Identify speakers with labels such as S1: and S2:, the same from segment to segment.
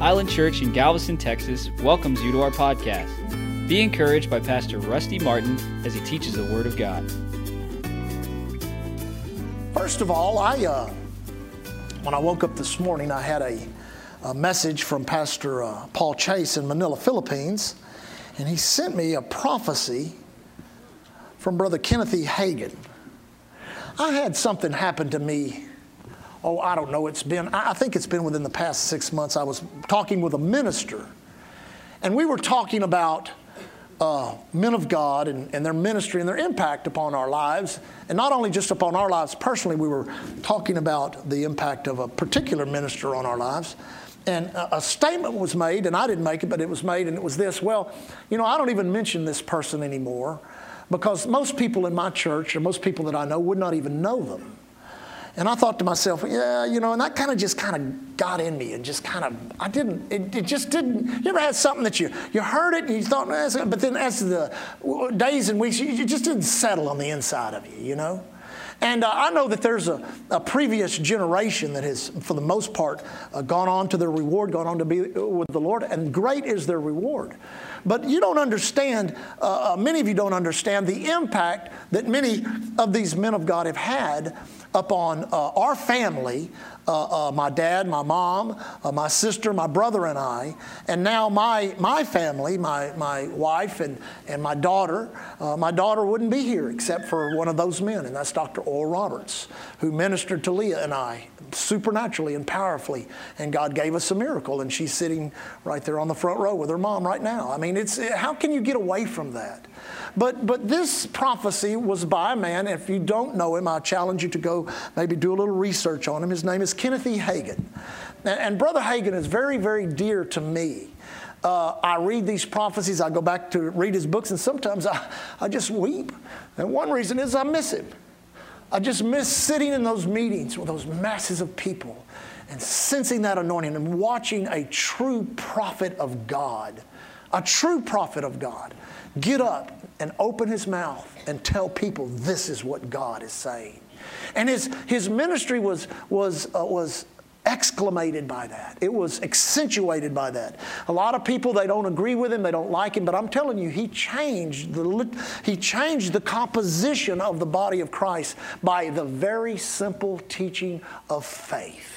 S1: Island Church in Galveston, Texas welcomes you to our podcast. Be encouraged by Pastor Rusty Martin as he teaches the Word of God.
S2: First of all, I uh, when I woke up this morning, I had a, a message from Pastor uh, Paul Chase in Manila, Philippines, and he sent me a prophecy from Brother Kenneth E. Hagin. I had something happen to me. Oh, I don't know. It's been, I think it's been within the past six months. I was talking with a minister, and we were talking about uh, men of God and, and, their ministry and their impact upon our lives. And not only just upon our lives personally, we were talking about the impact of a particular minister on our lives. And a, a statement was made, and I didn't make it, but it was made, and it was this well, you know, I don't even mention this person anymore because most people in my church, or most people that I know, would not even know them. And I thought to myself, yeah, you know, and that kind of just kind of got in me and just kind of, I didn't, it, it, just didn't, you ever had something that you, you heard it and you thought, but then as the days and weeks, you just didn't settle on the inside of you, you know? And uh, I know that there's a, a, previous generation that has, for the most part, uh, gone on to their reward, gone on to be with the Lord, and great is their reward. But you don't understand, uh, uh many of you don't understand the impact that many of these men of God have had upon uh, our family uh, uh, my dad, my mom, uh, my sister, my brother, and I, and now my, my family, my, my wife, and, and my daughter. Uh, my daughter wouldn't be here except for one of those men, and that's Dr. Oral Roberts, who ministered to Leah and I supernaturally and powerfully, and God gave us a miracle, and she's sitting right there on the front row with her mom right now. I mean, it's, how can you get away from that? But, but this prophecy was by a man. If you don't know him, I challenge you to go maybe do a little research on him. His name is Kenneth E. Hagin. And, and Brother Hagin is very, very dear to me. Uh, I read these prophecies, I go back to read his books, and sometimes I, I just weep. And one reason is I miss him. I just miss sitting in those meetings with those masses of people and sensing that anointing and watching a true prophet of God, a true prophet of God, get up and open his mouth and tell people this is what God is saying. And his, his ministry was, was, uh, was exclamated by that. It was accentuated by that. A lot of people they don't agree with him, they don't like him, but I'm telling you, he changed the he changed the composition of the body of Christ by the very simple teaching of faith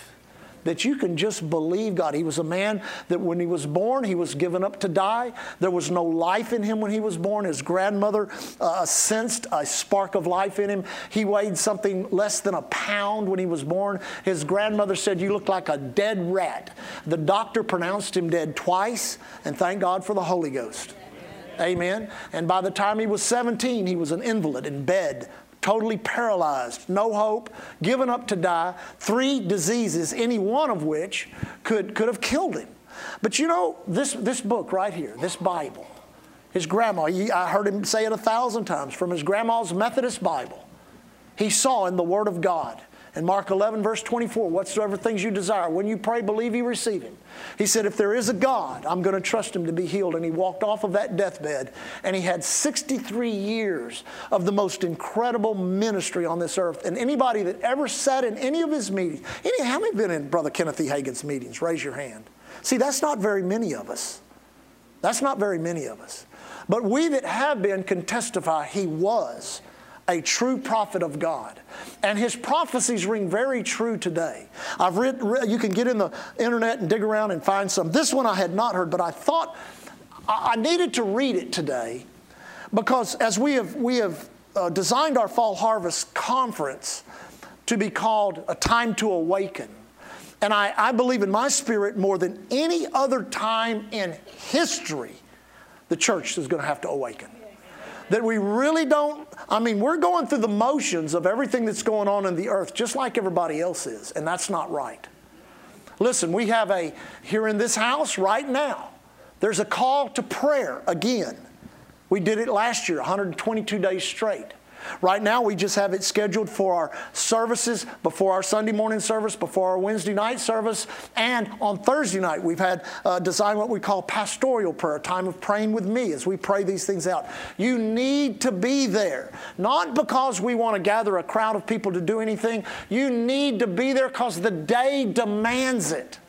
S2: that you can just believe God. He was a man that when he was born, he was given up to die. There was no life in him when he was born. His grandmother uh, sensed a spark of life in him. He weighed something less than a pound when he was born. His grandmother said, You look like a dead rat. The doctor pronounced him dead twice, and thank God for the Holy Ghost. Amen. And by the time he was 17, he was an invalid in bed totally paralyzed, no hope, given up to die, three diseases, any one of which could, could have killed him. But you know, this, this book right here, this Bible, his grandma, I heard him say it a thousand times from his grandma's Methodist Bible. He saw in the Word of God in Mark 11, verse 24, whatsoever things you desire, when you pray, believe you receive Him. He said, If there is a God, I'm going to trust Him to be healed. And he walked off of that deathbed, and he had 63 years of the most incredible ministry on this earth. And anybody that ever sat in any of his meetings, any, how many been in Brother Kenneth E. Hagin's meetings? Raise your hand. See, that's not very many of us. That's not very many of us. But we that have been can testify he was a true prophet of God. And his prophecies ring very true today. I've read, you can get in the internet and dig around and find some. This one I had not heard, but I thought I needed to read it today because as we have, we have uh, designed our fall harvest conference to be called A Time to Awaken. And I, I believe in my spirit more than any other time in history, the church is going to have to awaken that we really don't, I mean, we're going through the motions of everything that's going on in the earth just like everybody else is, and that's not right. Listen, we have a, here in this house right now, there's a call to prayer again. We did it last year, 122 days straight. Right now, we just have it scheduled for our services before our Sunday morning service, before our Wednesday night service, and on Thursday night, we've had uh, designed what we call pastoral prayer, a time of praying with me as we pray these things out. You need to be there, not because we want to gather a crowd of people to do anything. You need to be there because the day demands it.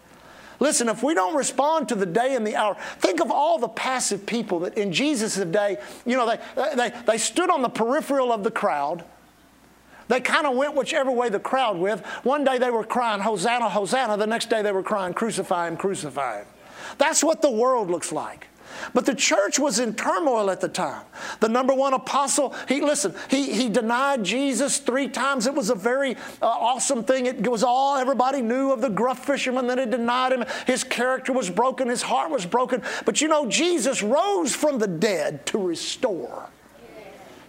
S2: Listen, if we don't respond to the day and the hour, think of all the passive people that in Jesus' day, you know, they, they, they stood on the peripheral of the crowd. They kind of went whichever way the crowd went. One day they were crying, Hosanna, Hosanna. The next day they were crying, Crucify him, crucify him. That's what the world looks like. But the church was in turmoil at the time. The number one apostle, he listen, he, he denied Jesus three times. It was a very uh, awesome thing. It was all everybody knew of the gruff fisherman that had denied him. His character was broken, his heart was broken. But you know, Jesus rose from the dead to restore.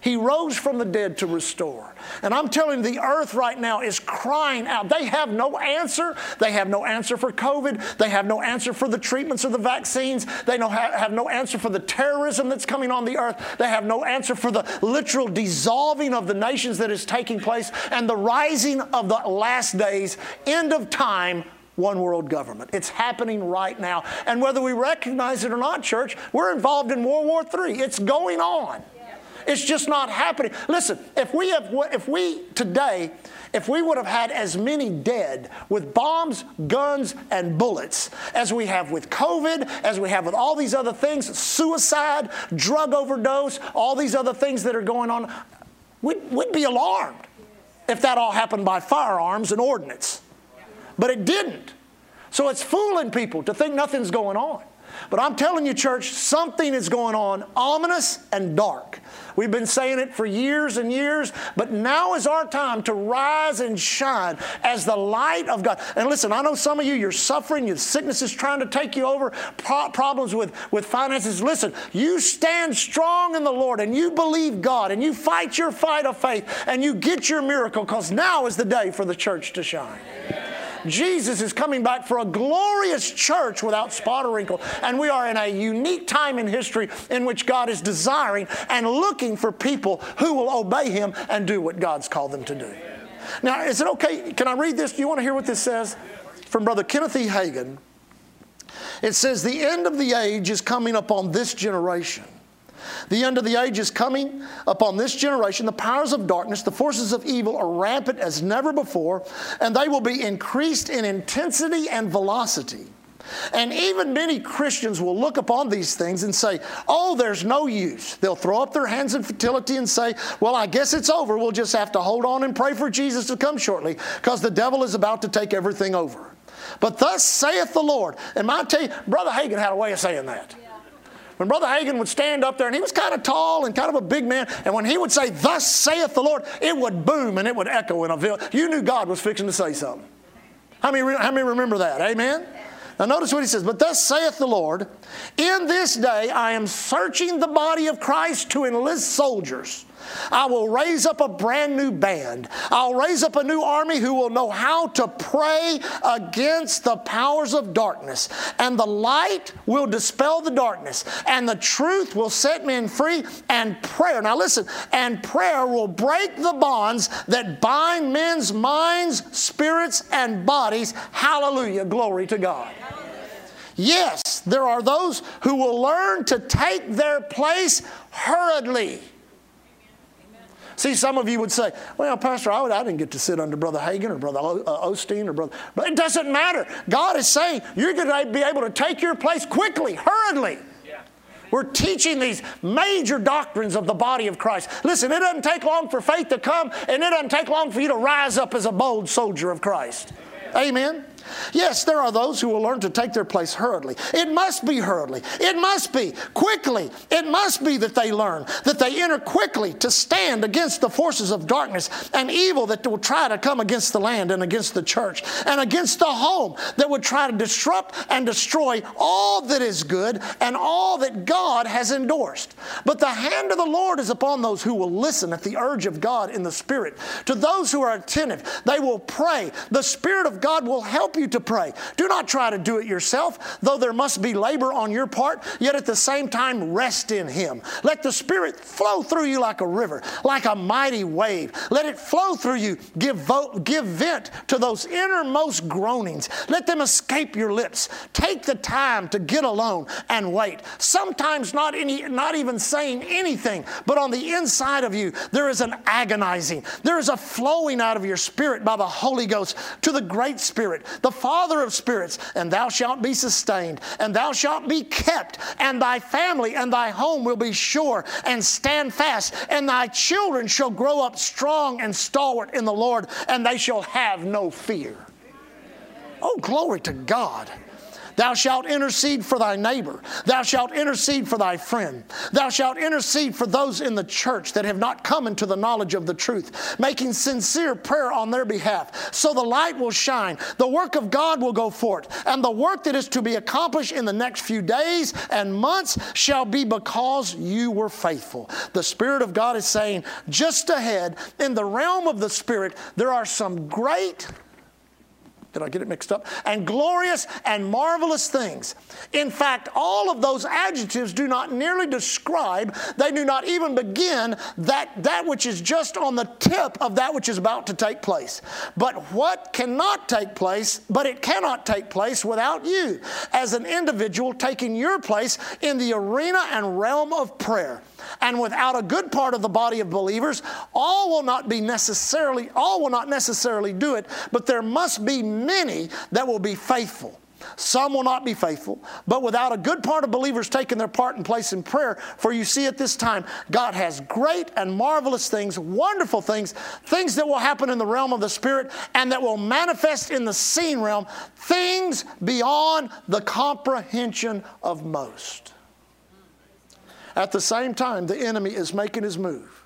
S2: He rose from the dead to restore. And I'm telling you, the earth right now is crying out. They have no answer. They have no answer for COVID. They have no answer for the treatments or the vaccines. They have no answer for the terrorism that's coming on the earth. They have no answer for the literal dissolving of the nations that is taking place and the rising of the last days, end of time one world government. It's happening right now. And whether we recognize it or not, church, we're involved in World War III. It's going on. It's just not happening. Listen, if we have, if we today, if we would have had as many dead with bombs, guns, and bullets as we have with COVID, as we have with all these other things, suicide, drug overdose, all these other things that are going on, we'd, we'd be alarmed if that all happened by firearms and ordnance. But it didn't. So it's fooling people to think nothing's going on. But I'm telling you, church, something is going on ominous and dark. We've been saying it for years and years, but now is our time to rise and shine as the light of God. And listen, I know some of you, you're suffering, your sickness is trying to take you over, pro- problems with, with finances. Listen, you stand strong in the Lord and you believe God and you fight your fight of faith and you get your miracle because now is the day for the church to shine. Jesus is coming back for a glorious church without spot or wrinkle. And we are in a unique time in history in which God is desiring and looking for people who will obey Him and do what God's called them to do. Now, is it okay? Can I read this? Do you want to hear what this says? From Brother Kenneth E. Hagin. It says, The end of the age is coming upon this generation. The end of the age is coming upon this generation. The powers of darkness, the forces of evil are rampant as never before, and they will be increased in intensity and velocity. And even many Christians will look upon these things and say, Oh, there's no use. They'll throw up their hands in futility and say, Well, I guess it's over. We'll just have to hold on and pray for Jesus to come shortly because the devil is about to take everything over. But thus saith the Lord. And I tell you, Brother Hagin had a way of saying that. When Brother Hagin would stand up there, and he was kind of tall and kind of a big man, and when he would say, Thus saith the Lord, it would boom and it would echo in a village. You knew God was fixing to say something. How many, how many remember that? Amen? Now, notice what he says, But thus saith the Lord, In this day I am searching the body of Christ to enlist soldiers I will raise up a brand new band. I'll raise up a new army who will know how to pray against the powers of darkness. And the light will dispel the darkness. And the truth will set men free. And prayer, now listen, and prayer will break the bonds that bind men's minds, spirits, and bodies. Hallelujah. Glory to God. Yes, there are those who will learn to take their place hurriedly. See, some of you would say, well, Pastor, I, would, I didn't get to sit under Brother Hagin or Brother uh, Osteen or Brother. But it doesn't matter. God is saying you're going to be able to take your place quickly, hurriedly. We're teaching these major doctrines of the body of Christ. Listen, it doesn't take long for faith to come, and it doesn't take long for you to rise up as a bold soldier of Christ. Amen. Amen. Yes, there are those who will learn to take their place hurriedly. It must be hurriedly. It must be quickly. It must be that they learn, that they enter quickly to stand against the forces of darkness and evil that will try to come against the land and against the church and against the home that would try to disrupt and destroy all that is good and all that God has endorsed. But the hand of the Lord is upon those who will listen at the urge of God in the Spirit. To those who are attentive, they will pray. The Spirit of God will help help you to pray. Do not try to do it yourself, though there must be labor on your part, yet at the same time rest in Him. Let the Spirit flow through you like a river, like a mighty wave. Let it flow through you. Give, vote, give vent to those innermost groanings. Let them escape your lips. Take the time to get alone and wait. Sometimes not, any, not even saying anything, but on the inside of you, there is an agonizing, there is a flowing out of your spirit by the Holy Ghost to the great Spirit the Father of spirits, and thou shalt be sustained, and thou shalt be kept, and thy family and thy home will be sure and stand fast, and thy children shall grow up strong and stalwart in the Lord, and they shall have no fear. Oh, glory to God. Thou shalt intercede for thy neighbor. Thou shalt intercede for thy friend. Thou shalt intercede for those in the church that have not come into the knowledge of the truth, making sincere prayer on their behalf. So the light will shine, the work of God will go forth, and the work that is to be accomplished in the next few days and months shall be because you were faithful. The Spirit of God is saying, just ahead, in the realm of the Spirit, there are some great did I get it mixed up? And glorious and marvelous things. In fact, all of those adjectives do not nearly describe, they do not even begin that, that which is just on the tip of that which is about to take place. But what cannot take place, but it cannot take place without you as an individual taking your place in the arena and realm of prayer. And without a good part of the body of believers, all will not be necessarily, all will not necessarily do it, but there must be many that will be faithful. Some will not be faithful, but without a good part of believers taking their part and place in prayer, for you see at this time, God has great and marvelous things, wonderful things, things that will happen in the realm of the Spirit and that will manifest in the seen realm, things beyond the comprehension of most. At the same time, the enemy is making his move.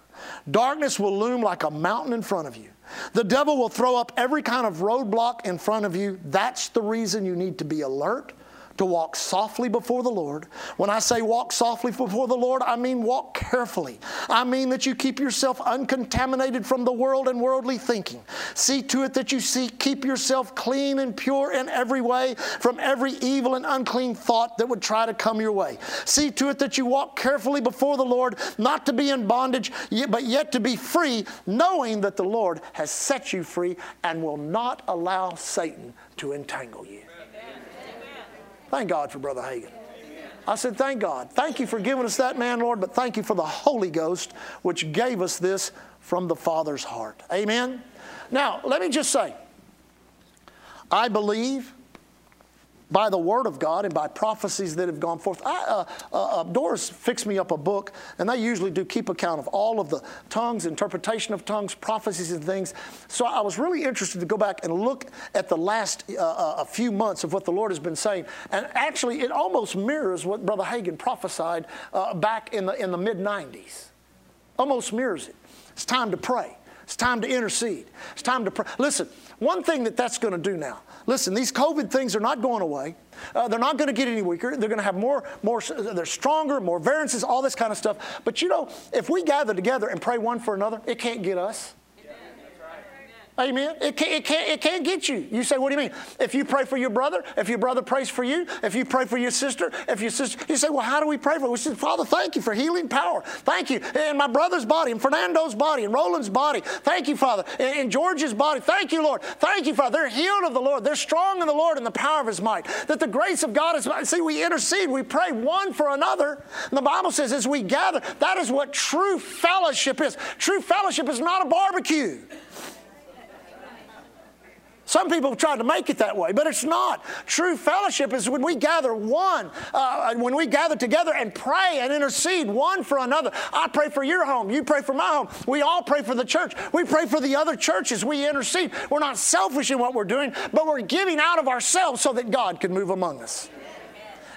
S2: Darkness will loom like a mountain in front of you. The devil will throw up every kind of roadblock in front of you. That's the reason you need to be alert to walk softly before the Lord. When I say walk softly before the Lord, I mean walk carefully. I mean that you keep yourself uncontaminated from the world and worldly thinking. See to it that you see, keep yourself clean and pure in every way from every evil and unclean thought that would try to come your way. See to it that you walk carefully before the Lord, not to be in bondage, but yet to be free, knowing that the Lord has set you free and will not allow Satan to entangle you. Thank God for Brother Hagin. I said, Thank God. Thank you for giving us that man, Lord, but thank you for the Holy Ghost, which gave us this from the Father's heart. Amen. Now, let me just say, I believe by the Word of God and by prophecies that have gone forth. I, uh, uh, uh, Doris fixed me up a book, and they usually do keep account of all of the tongues, interpretation of tongues, prophecies, and things. So I was really interested to go back and look at the last uh, uh, a few months of what the Lord has been saying, and actually, it almost mirrors what Brother Hagin prophesied uh, back in the in the mid '90s. Almost mirrors it. It's time to pray. It's time to intercede. It's time to pray. Listen, one thing that that's going to do now Listen, these COVID things are not going away. Uh, they're not going to get any weaker. They're going to have more, more, they're stronger, more variances, all this kind of stuff. But you know, if we gather together and pray one for another, it can't get us. Amen. It can't, it, can't, it can't get you. You say, what do you mean? If you pray for your brother, if your brother prays for you, if you pray for your sister, if your sister, you say, well, how do we pray for? We say, Father, thank you for healing power. Thank you in my brother's body, in Fernando's body, in Roland's body. Thank you, Father, in George's body. Thank you, Lord. Thank you, Father. They're healed of the Lord. They're strong in the Lord and the power of His might. That the grace of God is. See, we intercede. We pray one for another. And the Bible says, as we gather, that is what true fellowship is. True fellowship is not a barbecue. Some people have tried to make it that way, but it's not. True fellowship is when we gather one, uh, when we gather together and pray and intercede one for another. I pray for your home, you pray for my home. We all pray for the church. We pray for the other churches. We intercede. We're not selfish in what we're doing, but we're giving out of ourselves so that God can move among us.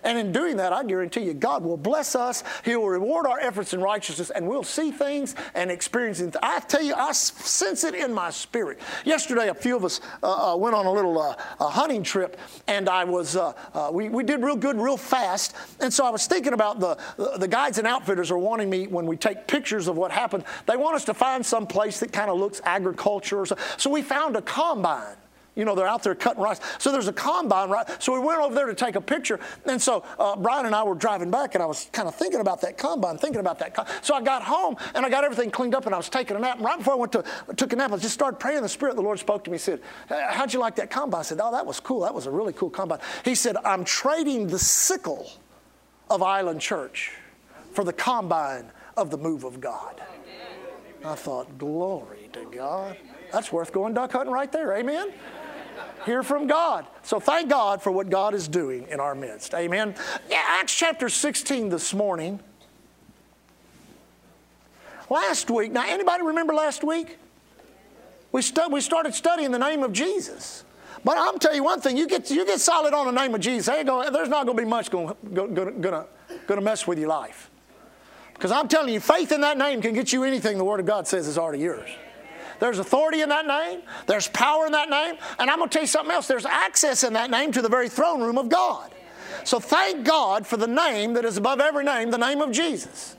S2: And in doing that, I guarantee you, God will bless us. He will reward our efforts in righteousness, and we'll see things and experience things. I tell you, I sense it in my spirit. Yesterday, a few of us uh, uh, went on a little uh, a hunting trip, and I was uh, uh, we, we did real good, real fast. And so I was thinking about the the guides and outfitters are wanting me when we take pictures of what happened. They want us to find some place that kind of looks agriculture so. So we found a combine. You know, they're out there cutting rice. So there's a combine, right? So we went over there to take a picture. And so uh, Brian and I were driving back, and I was kind of thinking about that combine, thinking about that. So I got home, and I got everything cleaned up, and I was taking a nap. And right before I went to took a nap, I just started praying. The Spirit, the Lord spoke to me, said, "How'd you like that combine?" I said, "Oh, that was cool. That was a really cool combine." He said, "I'm trading the sickle of Island Church for the combine of the move of God." I thought, "Glory to God." That's worth going duck hunting right there. Amen. Hear from God. So thank God for what God is doing in our midst. Amen. Yeah, Acts chapter 16 this morning. Last week, now anybody remember last week? We, stu- we started studying the name of Jesus. But I'm tell you one thing: you get you get solid on the name of Jesus. Gonna, there's not going to be much going to mess with your life. Because I'm telling you, faith in that name can get you anything the Word of God says is already yours. There's authority in that name. There's power in that name. And I'm going to tell you something else. There's access in that name to the very throne room of God. So thank God for the name that is above every name, the name of Jesus.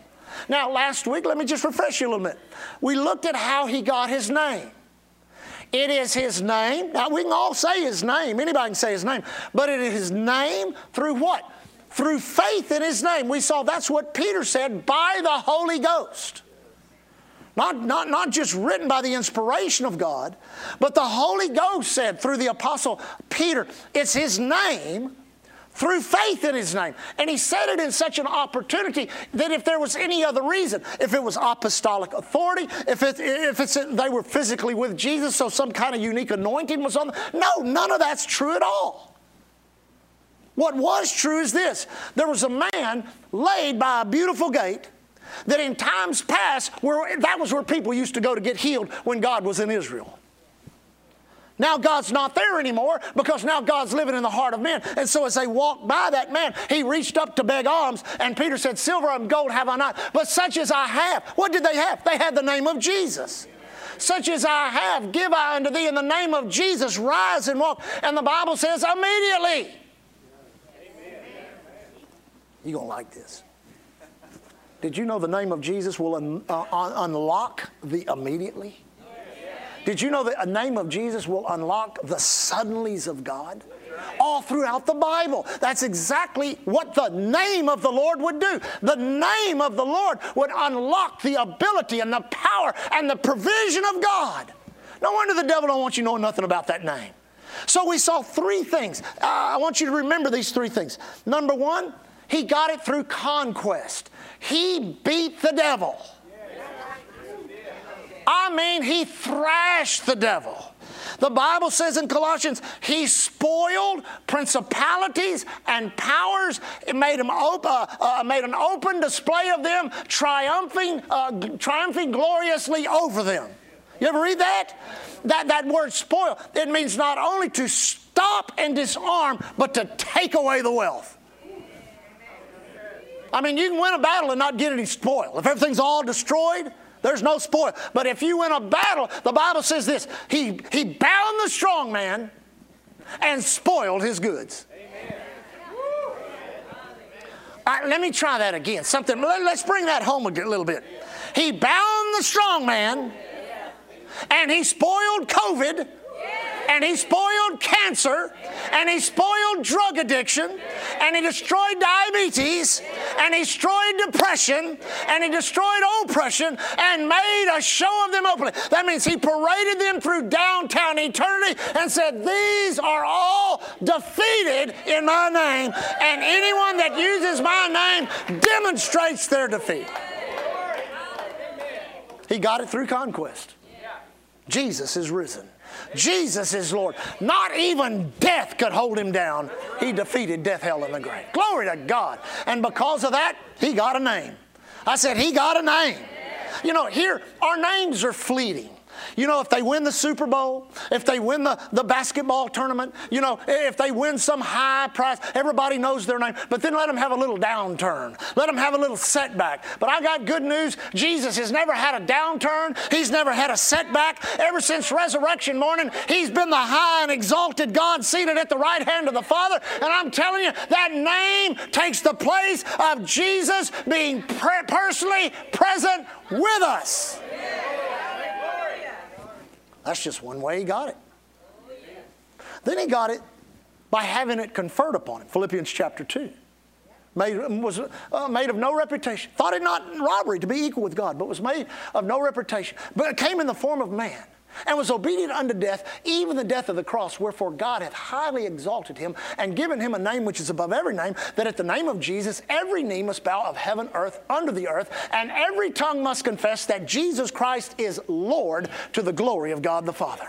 S2: Now, last week, let me just refresh you a little bit. We looked at how he got his name. It is his name. Now, we can all say his name. Anybody can say his name. But it is his name through what? Through faith in his name. We saw that's what Peter said by the Holy Ghost. Not, not, not just written by the inspiration of God, but the Holy Ghost said through the Apostle Peter, it's his name through faith in his name. And he said it in such an opportunity that if there was any other reason, if it was apostolic authority, if, it, if it's, they were physically with Jesus, so some kind of unique anointing was on them, no, none of that's true at all. What was true is this there was a man laid by a beautiful gate that in times past, where, that was where people used to go to get healed when God was in Israel. Now God's not there anymore because now God's living in the heart of men. And so as they walked by that man, he reached up to beg alms, and Peter said, Silver and gold have I not, but such as I have. What did they have? They had the name of Jesus. Such as I have, give I unto thee in the name of Jesus, rise and walk. And the Bible says, immediately. You're going to like this. Did you know the name of Jesus will un- uh, unlock the immediately? Did you know that a name of Jesus will unlock the suddenlies of God? All throughout the Bible. That's exactly what the name of the Lord would do. The name of the Lord would unlock the ability and the power and the provision of God. No wonder the devil don't want you knowing nothing about that name. So we saw three things. Uh, I want you to remember these three things. Number one, he got it through conquest. He beat the devil. I mean, he thrashed the devil. The Bible says in Colossians, he spoiled principalities and powers. It made, him op- uh, uh, made an open display of them, triumphing, uh, triumphing gloriously over them. You ever read that? That, that word spoil, it means not only to stop and disarm, but to take away the wealth. I mean, you can win a battle and not get any spoil. If everything's all destroyed, there's no spoil. But if you win a battle, the Bible says this He, he bound the strong man and spoiled his goods. Right, let me try that again. Something. Let's bring that home a little bit. He bound the strong man, and he spoiled COVID and he spoiled cancer, and he spoiled drug addiction, and he destroyed diabetes, and he destroyed depression, and he destroyed oppression, and made a show of them openly. That means he paraded them through downtown eternity and said, These are all defeated in my name, and anyone that uses my name demonstrates their defeat. He got it through conquest. Jesus is risen. Jesus is Lord. Not even death could hold him down. He defeated death, hell, and the grave. Glory to God. And because of that, he got a name. I said, He got a name. You know, here, our names are fleeting. You know, if they win the Super Bowl, if they win the, the basketball tournament, you know, if they win some high prize, everybody knows their name. But then let them have a little downturn. Let them have a little setback. But I got good news. Jesus has never had a downturn. He's never had a setback. Ever since resurrection morning, he's been the high and exalted God seated at the right hand of the Father. And I'm telling you, that name takes the place of Jesus being personally present with us. That's just one way he got it. Then he got it by having it conferred upon him. Philippians chapter 2. Made, was uh, made of no reputation. Thought it not robbery to be equal with God, but was made of no reputation. But it came in the form of man and was obedient unto death, even the death of the cross. Wherefore God hath highly exalted him and given him a name which is above every name, that at the name of Jesus every knee must bow of heaven, earth, under the earth, and every tongue must confess that Jesus Christ is Lord to the glory of God the Father.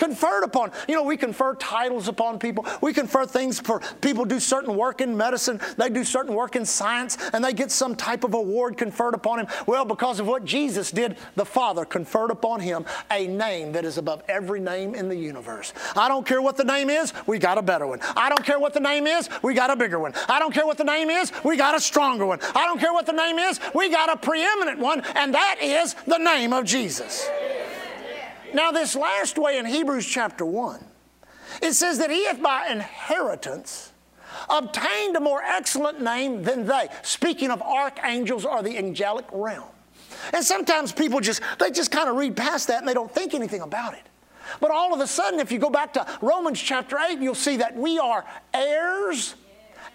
S2: Conferred upon. You know, we confer titles upon people. We confer things for people do certain work in medicine, they do certain work in science, and they get some type of award conferred upon him. Well, because of what Jesus did, the Father conferred upon him a name that is above every name in the universe. I don't care what the name is, we got a better one. I don't care what the name is, we got a bigger one. I don't care what the name is, we got a stronger one. I don't care what the name is, we got a preeminent one, and that is the name of Jesus. Now, this last way in Hebrews chapter 1, it says that he hath by inheritance obtained a more excellent name than they. Speaking of archangels or the angelic realm. And sometimes people just, they just kind of read past that and they don't think anything about it. But all of a sudden, if you go back to Romans chapter 8, you'll see that we are heirs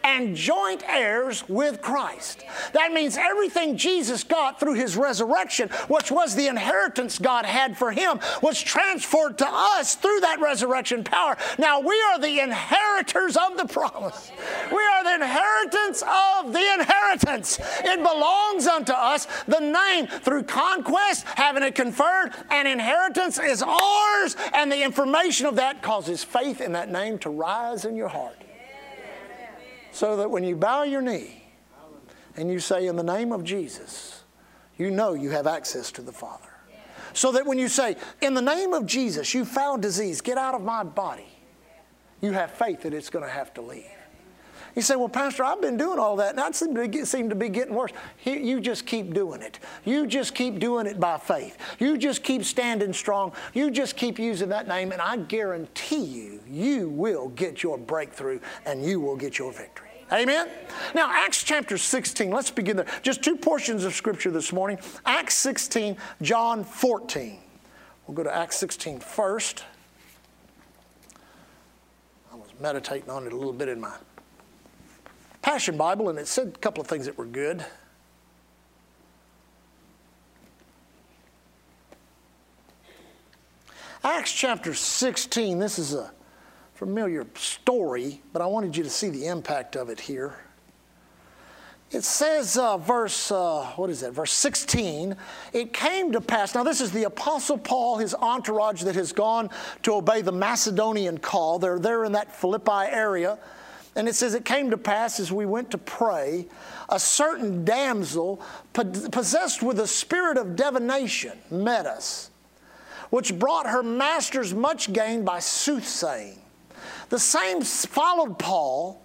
S2: and joint heirs with Christ. That means everything Jesus got through his resurrection, which was the inheritance God had for him, was transferred to us through that resurrection power. Now we are the inheritors of the promise. We are the inheritance of the inheritance. It belongs unto us. The name through conquest, having it conferred, an inheritance is ours, and the information of that causes faith in that name to rise in your heart so that when you bow your knee and you say, In the name of Jesus, you know you have access to the Father. So that when you say, In the name of Jesus, you found disease, get out of my body, you have faith that it's going to have to leave. You say, Well, Pastor, I've been doing all that, and that seemed to, get, seem to be getting worse. You just keep doing it. You just keep doing it by faith. You just keep standing strong. You just keep using that name, and I guarantee you, you will get your breakthrough and you will get your victory. Amen? Now, Acts chapter 16, let's begin there. Just two portions of scripture this morning Acts 16, John 14. We'll go to Acts 16 first. I was meditating on it a little bit in my Passion Bible, and it said a couple of things that were good. Acts chapter 16, this is a familiar story, but I wanted you to see the impact of it here. It says, uh, verse, uh, what is that? Verse 16. It came to pass. Now, this is the Apostle Paul, his entourage that has gone to obey the Macedonian call. They're there in that Philippi area. And it says, It came to pass as we went to pray, a certain damsel possessed with a spirit of divination met us, which brought her masters much gain by soothsaying. The same followed Paul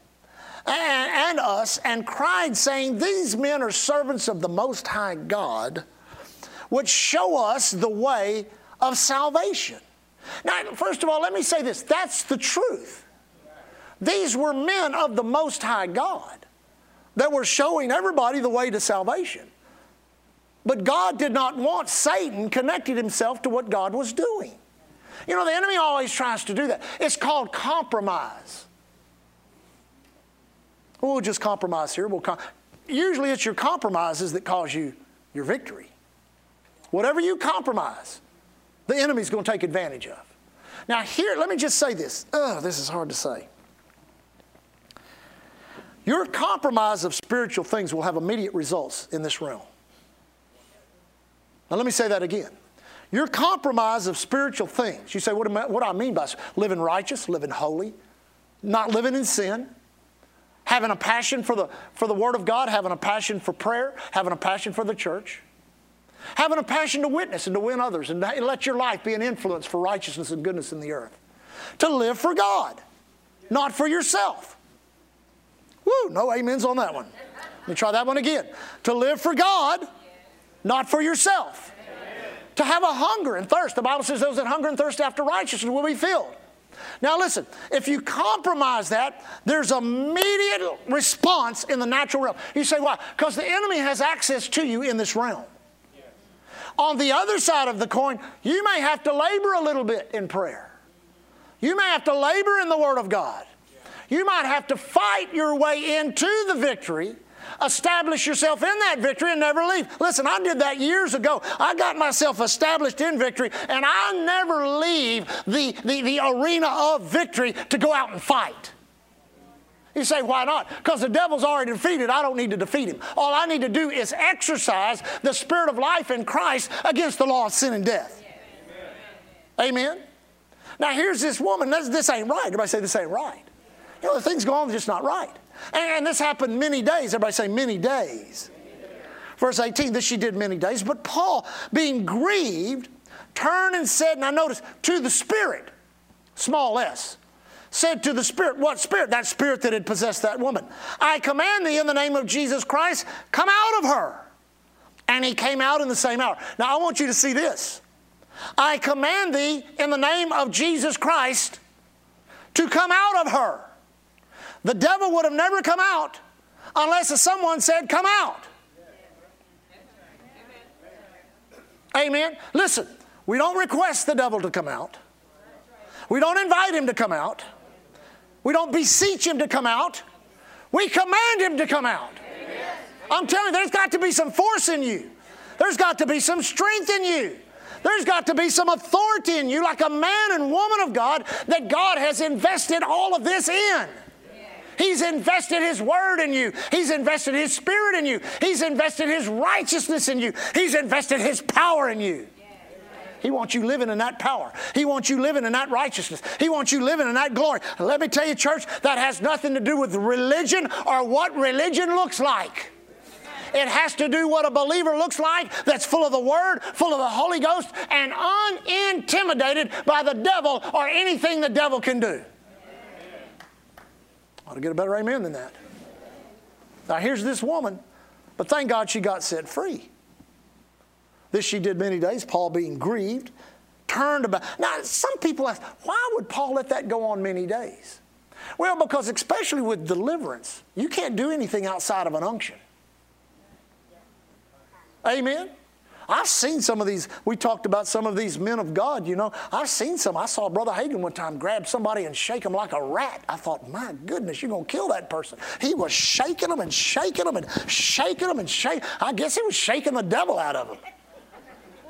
S2: and, and us and cried, saying, These men are servants of the Most High God, which show us the way of salvation. Now, first of all, let me say this that's the truth. These were men of the Most High God that were showing everybody the way to salvation. But God did not want Satan connected himself to what God was doing. You know, the enemy always tries to do that. It's called compromise. We'll just compromise here. We'll com- Usually it's your compromises that cause you your victory. Whatever you compromise, the enemy's going to take advantage of. Now, here, let me just say this. Oh, this is hard to say. Your compromise of spiritual things will have immediate results in this realm. Now, let me say that again. Your compromise of spiritual things. You say, what, I, what do I mean by living righteous, living holy, not living in sin, having a passion for the, for the Word of God, having a passion for prayer, having a passion for the church, having a passion to witness and to win others, and let your life be an influence for righteousness and goodness in the earth. To live for God, not for yourself. Woo, no amens on that one. Let me try that one again. To live for God, not for yourself to have a hunger and thirst. The Bible says those that hunger and thirst after righteousness will be filled. Now, listen, if you compromise that, there's immediate response in the natural realm. You say, why? Because the enemy has access to you in this realm. On the other side of the coin, you may have to labor a little bit in prayer. You may have to labor in the Word of God. You might have to fight your way into the victory establish yourself in that victory and never leave. Listen, I did that years ago. I got myself established in victory, and I never leave the, the, the arena of victory to go out and fight. You say, why not? Because the devil's already defeated. I don't need to defeat him. All I need to do is exercise the spirit of life in Christ against the law of sin and death. Amen. Amen. Now, here's this woman. This, this ain't right. Everybody say this ain't right. You know, the things go on just not right. And, and this happened many days. Everybody say many days. Verse 18, this she did many days. But Paul, being grieved, turned and said, now notice, to the Spirit, small s, said to the Spirit, what Spirit? That Spirit that had possessed that woman. I command thee in the name of Jesus Christ, come out of her. And he came out in the same hour. Now I want you to see this. I command thee in the name of Jesus Christ to come out of her. The devil would have never come out unless someone said, Come out. Amen. Listen, we don't request the devil to come out. We don't invite him to come out. We don't beseech him to come out. We command him to come out. I'm telling you, there's got to be some force in you. There's got to be some strength in you. There's got to be some authority in you, like a man and woman of God, that God has invested all of this in. He's invested His Word in you. He's invested His Spirit in you. He's invested His righteousness in you. He's invested His power in you. He wants you living in that power. He wants you living in that righteousness. He wants you living in that glory. let me tell you, church, that has nothing to do with religion or what religion looks like. It has to do what a believer looks like that's full of the Word, full of the Holy Ghost, and unintimidated by the devil or anything the devil can do. Ought to get a better amen than that. Now, here's this woman, but thank God she got set free. This she did many days, Paul being grieved, turned about. Now, some people ask, why would Paul let that go on many days? Well, because especially with deliverance, you can't do anything outside of an unction. Amen? I've seen some of these, we talked about some of these men of God, you know. I've seen some. I saw Brother Hagin one time grab somebody and shake him like a rat. I thought, my goodness, you're going to kill that person. He was shaking them and shaking them and shaking them and shaking. I guess he was shaking the devil out of them.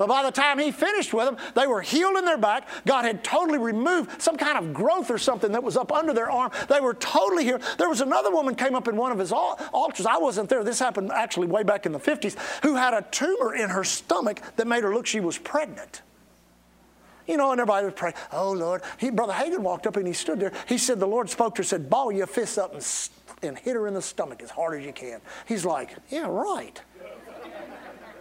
S2: But by the time he finished with them, they were healed in their back. God had totally removed some kind of growth or something that was up under their arm. They were totally healed. There was another woman came up in one of his altars. I wasn't there. This happened actually way back in the 50s, who had a tumor in her stomach that made her look she was pregnant. You know, and everybody would pray, oh Lord. He, Brother Hagin walked up and he stood there. He said, the Lord spoke to her, said, ball your fists up and, and hit her in the stomach as hard as you can. He's like, yeah, right.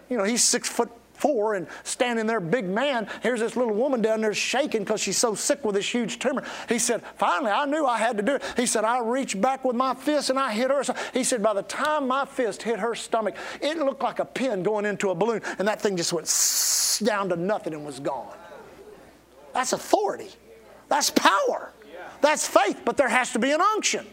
S2: You know, he's six foot four and standing there, big man. Here's this little woman down there shaking because she's so sick with this huge tumor. He said, Finally, I knew I had to do it. He said, I reached back with my fist and I hit her. He said, By the time my fist hit her stomach, it looked like a pin going into a balloon, and that thing just went down to nothing and was gone. That's authority. That's power. That's faith, but there has to be an unction.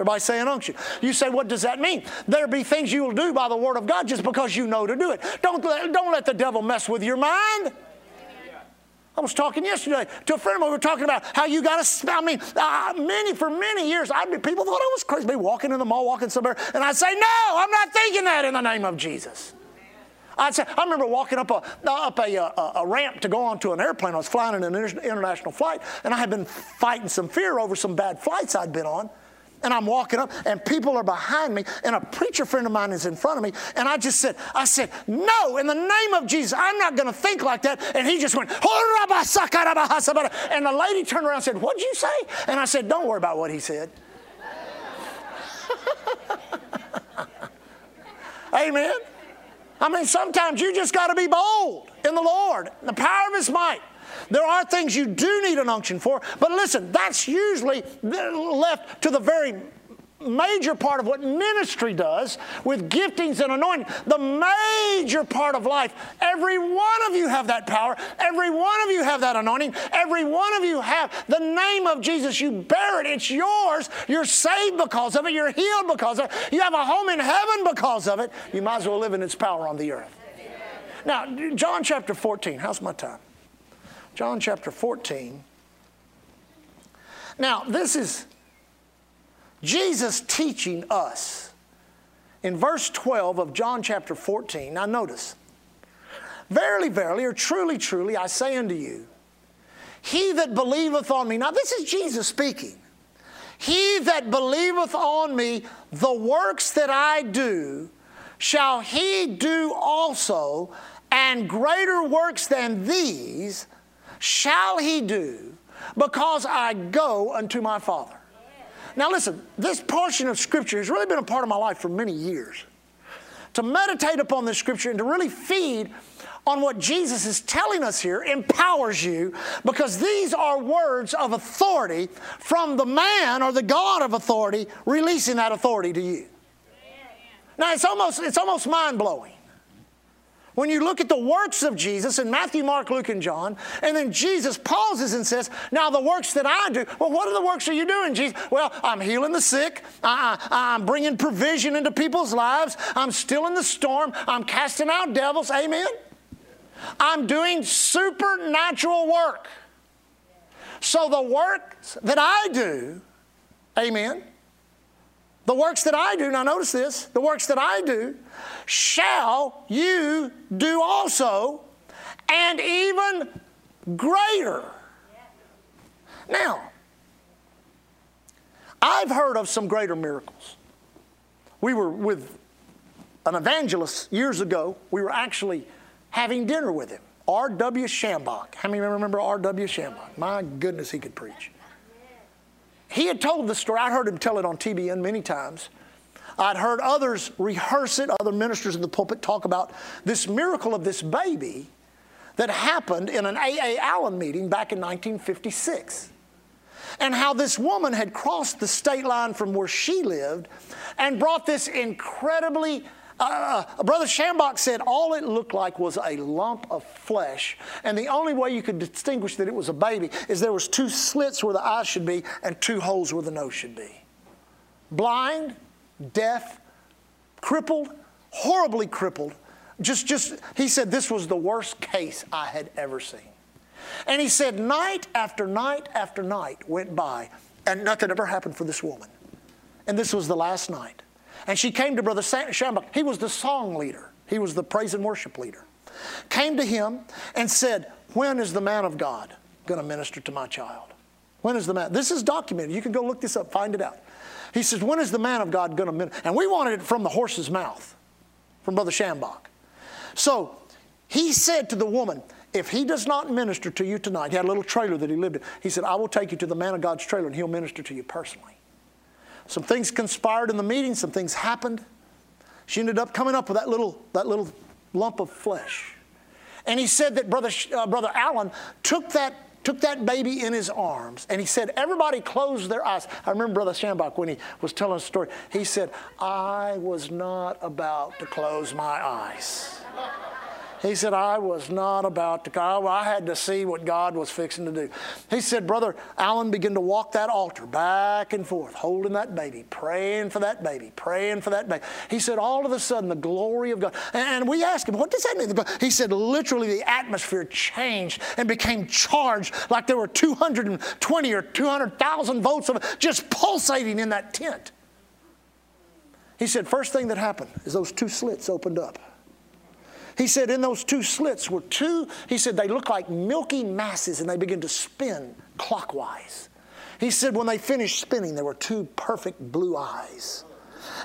S2: Everybody say an unction. You say, what does that mean? There be things you will do by the Word of God just because you know to do it. Don't let, don't let the devil mess with your mind. I was talking yesterday to a friend of mine. We were talking about how you got to. I mean, uh, many for many years, I'd be people thought I was crazy. Be walking in the mall, walking somewhere, and I'd say, "No, I'm not thinking that in the name of Jesus." I'd say, I remember walking up a up a, a, a ramp to go onto an airplane. I was flying in an international flight, and I had been fighting some fear over some bad flights I'd been on. And I'm walking up, and people are behind me, and a preacher friend of mine is in front of me. And I just said, I said, No, in the name of Jesus, I'm not going to think like that. And he just went, And the lady turned around and said, What'd you say? And I said, Don't worry about what he said. Amen. I mean, sometimes you just got to be bold in the Lord, the power of His might. There are things you do need an unction for, but listen, that's usually left to the very major part of what ministry does with giftings and anointing. The major part of life. Every one of you have that power. Every one of you have that anointing. Every one of you have the name of Jesus. You bear it. It's yours. You're saved because of it. You're healed because of it. You have a home in heaven because of it. You might as well live in its power on the earth. Now, John chapter 14. How's my time? John chapter 14. Now, this is Jesus teaching us in verse 12 of John chapter 14. Now, notice, verily, verily, or truly, truly, I say unto you, he that believeth on me. Now, this is Jesus speaking. He that believeth on me, the works that I do, shall he do also, and greater works than these shall he do, because I go unto my Father. Now, listen, this portion of Scripture has really been a part of my life for many years. To meditate upon this Scripture and to really feed on what Jesus is telling us here empowers you because these are words of authority from the man or the God of authority releasing that authority to you. Now, it's almost, it's almost mind blowing. When you look at the works of Jesus in Matthew, Mark, Luke, and John, and then Jesus pauses and says, Now the works that I do, well, what are the works are you doing, Jesus? Well, I'm healing the sick. Uh-uh. I, am bringing provision into people's lives. I'm stilling the storm. I'm casting out devils. Amen? I'm doing supernatural work. So the works that I do, amen, the works that I do, now notice this, the works that I do, shall you do also, and even greater. Now, I've heard of some greater miracles. We were with an evangelist years ago. We were actually having dinner with him. R.W. Schambach. How many remember R.W. Schambach? My goodness, he could preach. He had told the story. I heard him tell it on TBN many times. I'd heard others rehearse it, other ministers in the pulpit talk about this miracle of this baby that happened in an A.A. Allen meeting back in 1956. And how this woman had crossed the state line from where she lived and brought this incredibly uh, Brother Schambach said all it looked like was a lump of flesh, and the only way you could distinguish that it was a baby is there was two slits where the eyes should be and two holes where the nose should be. Blind, deaf, crippled, horribly crippled. Just, just, he said this was the worst case I had ever seen. And he said night after night after night went by, and nothing ever happened for this woman. And this was the last night. And she came to Brother Schambach. He was the song leader, he was the praise and worship leader. Came to him and said, When is the man of God going to minister to my child? When is the man? This is documented. You can go look this up, find it out. He says, When is the man of God going to minister? And we wanted it from the horse's mouth, from Brother Schambach. So he said to the woman, if he does not minister to you tonight, he had a little trailer that he lived in. He said, I will take you to the man of God's trailer and he'll minister to you personally. Some things conspired in the meeting, some things happened. She ended up coming up with that little, that little lump of flesh. And he said that Brother, uh, Brother Allen took that, took that baby in his arms and he said, Everybody closed their eyes. I remember Brother Schambach when he was telling a story. He said, I was not about to close my eyes. He said, I was not about to, I had to see what God was fixing to do. He said, Brother Allen began to walk that altar back and forth, holding that baby, praying for that baby, praying for that baby. He said, all of a sudden, the glory of God. And we asked him, what does that mean? He said, literally, the atmosphere changed and became charged like there were 220 or 200,000 volts of just pulsating in that tent. He said, first thing that happened is those two slits opened up. He said, in those two slits were two, he said, they look like milky masses and they begin to spin clockwise. He said, when they finished spinning, there were two perfect blue eyes.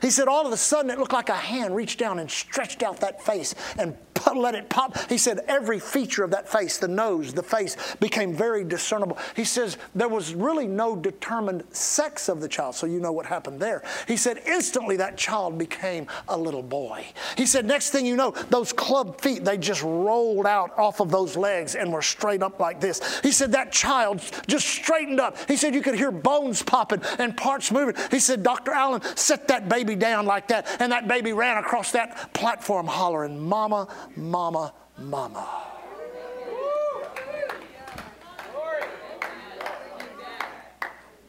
S2: He said, all of a sudden, it looked like a hand reached down and stretched out that face and let it pop. He said every feature of that face, the nose, the face, became very discernible. He says there was really no determined sex of the child, so you know what happened there. He said instantly that child became a little boy. He said next thing you know, those club feet, they just rolled out off of those legs and were straight up like this. He said that child just straightened up. He said you could hear bones popping and parts moving. He said, Dr. Allen, set that baby down like that, and that baby ran across that platform hollering, Mama, mama, mama.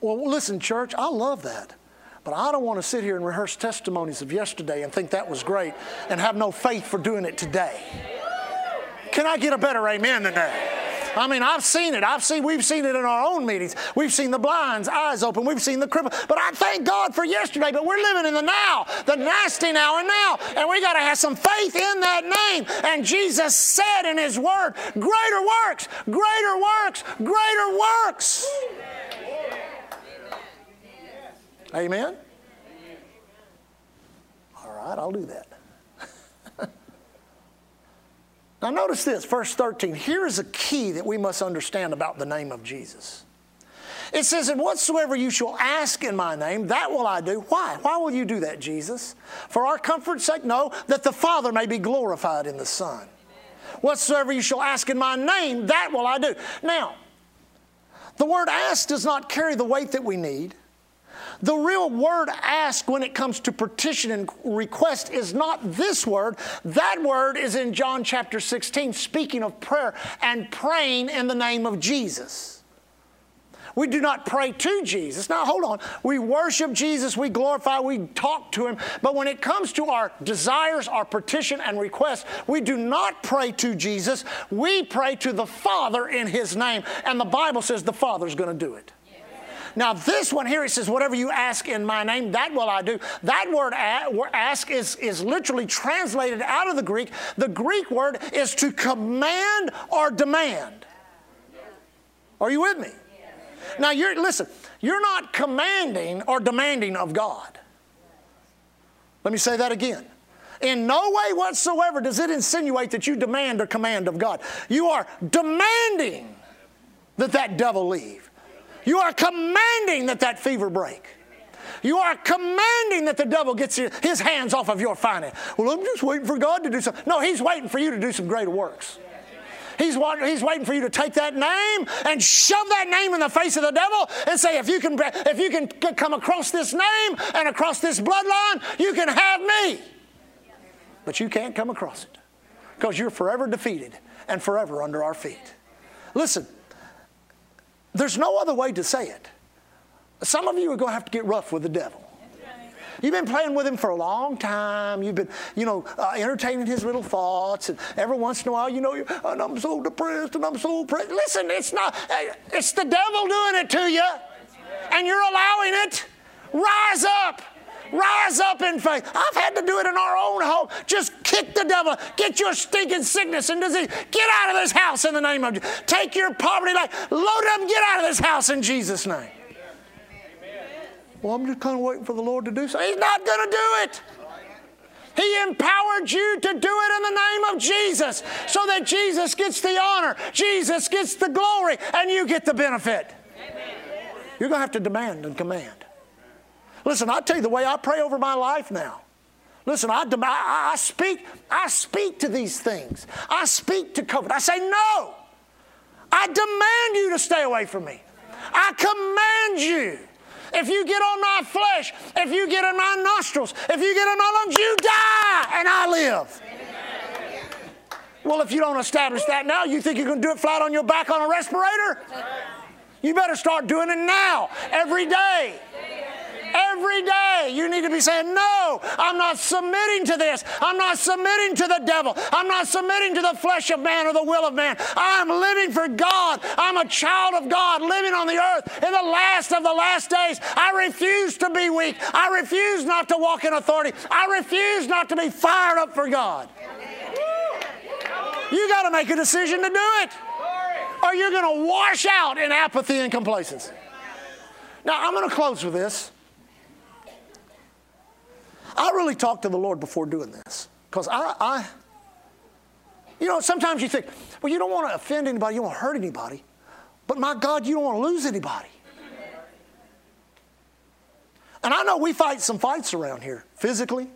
S2: Well, listen, church, I love that. But I don't want to sit here and rehearse testimonies of yesterday and think that was great and have no faith for doing it today. Can I get a better amen than that? I mean, I've seen it. I've seen, we've seen it in our own meetings. We've seen the blinds, eyes open. We've seen the cripple. But I thank God for yesterday. But we're living in the now, the nasty now and now. And we got to have some faith in that name. And Jesus said in His Word, greater works, greater works, greater works. Amen? All right, I'll do that. Now, notice this, verse 13. Here is a key that we must understand about the name of Jesus. It says, And whatsoever you shall ask in my name, that will I do. Why? Why will you do that, Jesus? For our comfort's sake? No, that the Father may be glorified in the Son. Whatsoever you shall ask in my name, that will I do. Now, the word ask does not carry the weight that we need. The real word ask when it comes to petition and request is not this word. That word is in John chapter 16, speaking of prayer and praying in the name of Jesus. We do not pray to Jesus. Now, hold on. We worship Jesus, we glorify, we talk to Him. But when it comes to our desires, our petition, and request, we do not pray to Jesus. We pray to the Father in His name. And the Bible says the Father's going to do it. Now, this one here, it says, Whatever you ask in my name, that will I do. That word ask is, is literally translated out of the Greek. The Greek word is to command or demand. Are you with me? Now, you're, listen, you're not commanding or demanding of God. Let me say that again. In no way whatsoever does it insinuate that you demand or command of God. You are demanding that that devil leave. You are commanding that that fever break. You are commanding that the devil gets his hands off of your finance. Well, I'm just waiting for God to do something. No, he's waiting for you to do some greater works. He's, he's waiting for you to take that name and shove that name in the face of the devil and say, if you can, if you can come across this name and across this bloodline, you can have me. But you can't come across it because you're forever defeated and forever under our feet. Listen, there's no other way to say it. Some of you are going to have to get rough with the devil. You've been playing with him for a long time. You've been, you know, uh, entertaining his little thoughts. And every once in a while, you know, and I'm so depressed and I'm so depressed. Listen, it's not, it's the devil doing it to you. And you're allowing it. Rise up. Rise up in faith. I've had to do it in our own home. Just kick the devil. Get your stinking sickness and disease. Get out of this house in the name of Jesus. Take your poverty life. Load up. Get out of this house in Jesus' name. Well, I'm just kind of waiting for the Lord to do something. He's not going to do it. He empowered you to do it in the name of Jesus so that Jesus gets the honor, Jesus gets the glory, and you get the benefit. You're going to have to demand and command. Listen, I tell you the way I pray over my life now. Listen, I, I, I speak, I speak to these things. I speak to COVID. I say, no. I demand you to stay away from me. I command you if you get on my flesh, if you get in my nostrils, if you get in my lungs, you die and I live. Well, if you don't establish that now, you think you're going to do it flat on your back on a respirator? You better start doing it now, every day. Every day you need to be saying, No, I'm not submitting to this. I'm not submitting to the devil. I'm not submitting to the flesh of man or the will of man. I'm living for God. I'm a child of God living on the earth in the last of the last days. I refuse to be weak. I refuse not to walk in authority. I refuse not to be fired up for God. You got to make a decision to do it, or you're going to wash out in apathy and complacency. Now, I'm going to close with this. I really talked to the Lord before doing this because I, I, you know, sometimes you think, well, you don't want to offend anybody, you don't want to hurt anybody, but my God, you don't want to lose anybody. And I know we fight some fights around here physically.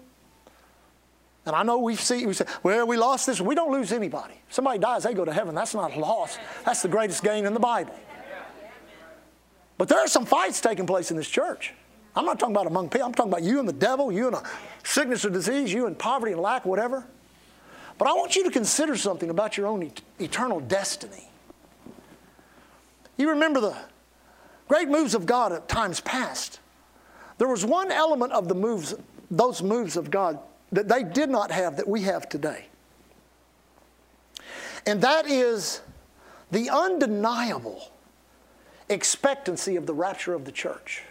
S2: And I know we see, we say, well, we lost this. We don't lose anybody. Somebody dies, they go to heaven. That's not a loss. That's the greatest gain in the Bible. But there are some fights taking place in this church. I'm not talking about among people. I'm talking about you and the devil, you and a sickness or disease, you and poverty and lack, whatever. But I want you to consider something about your own et- eternal destiny. You remember the great moves of God at times past. There was one element of the moves, those moves of God, that they did not have that we have today. And that is the undeniable expectancy of the rapture of the church.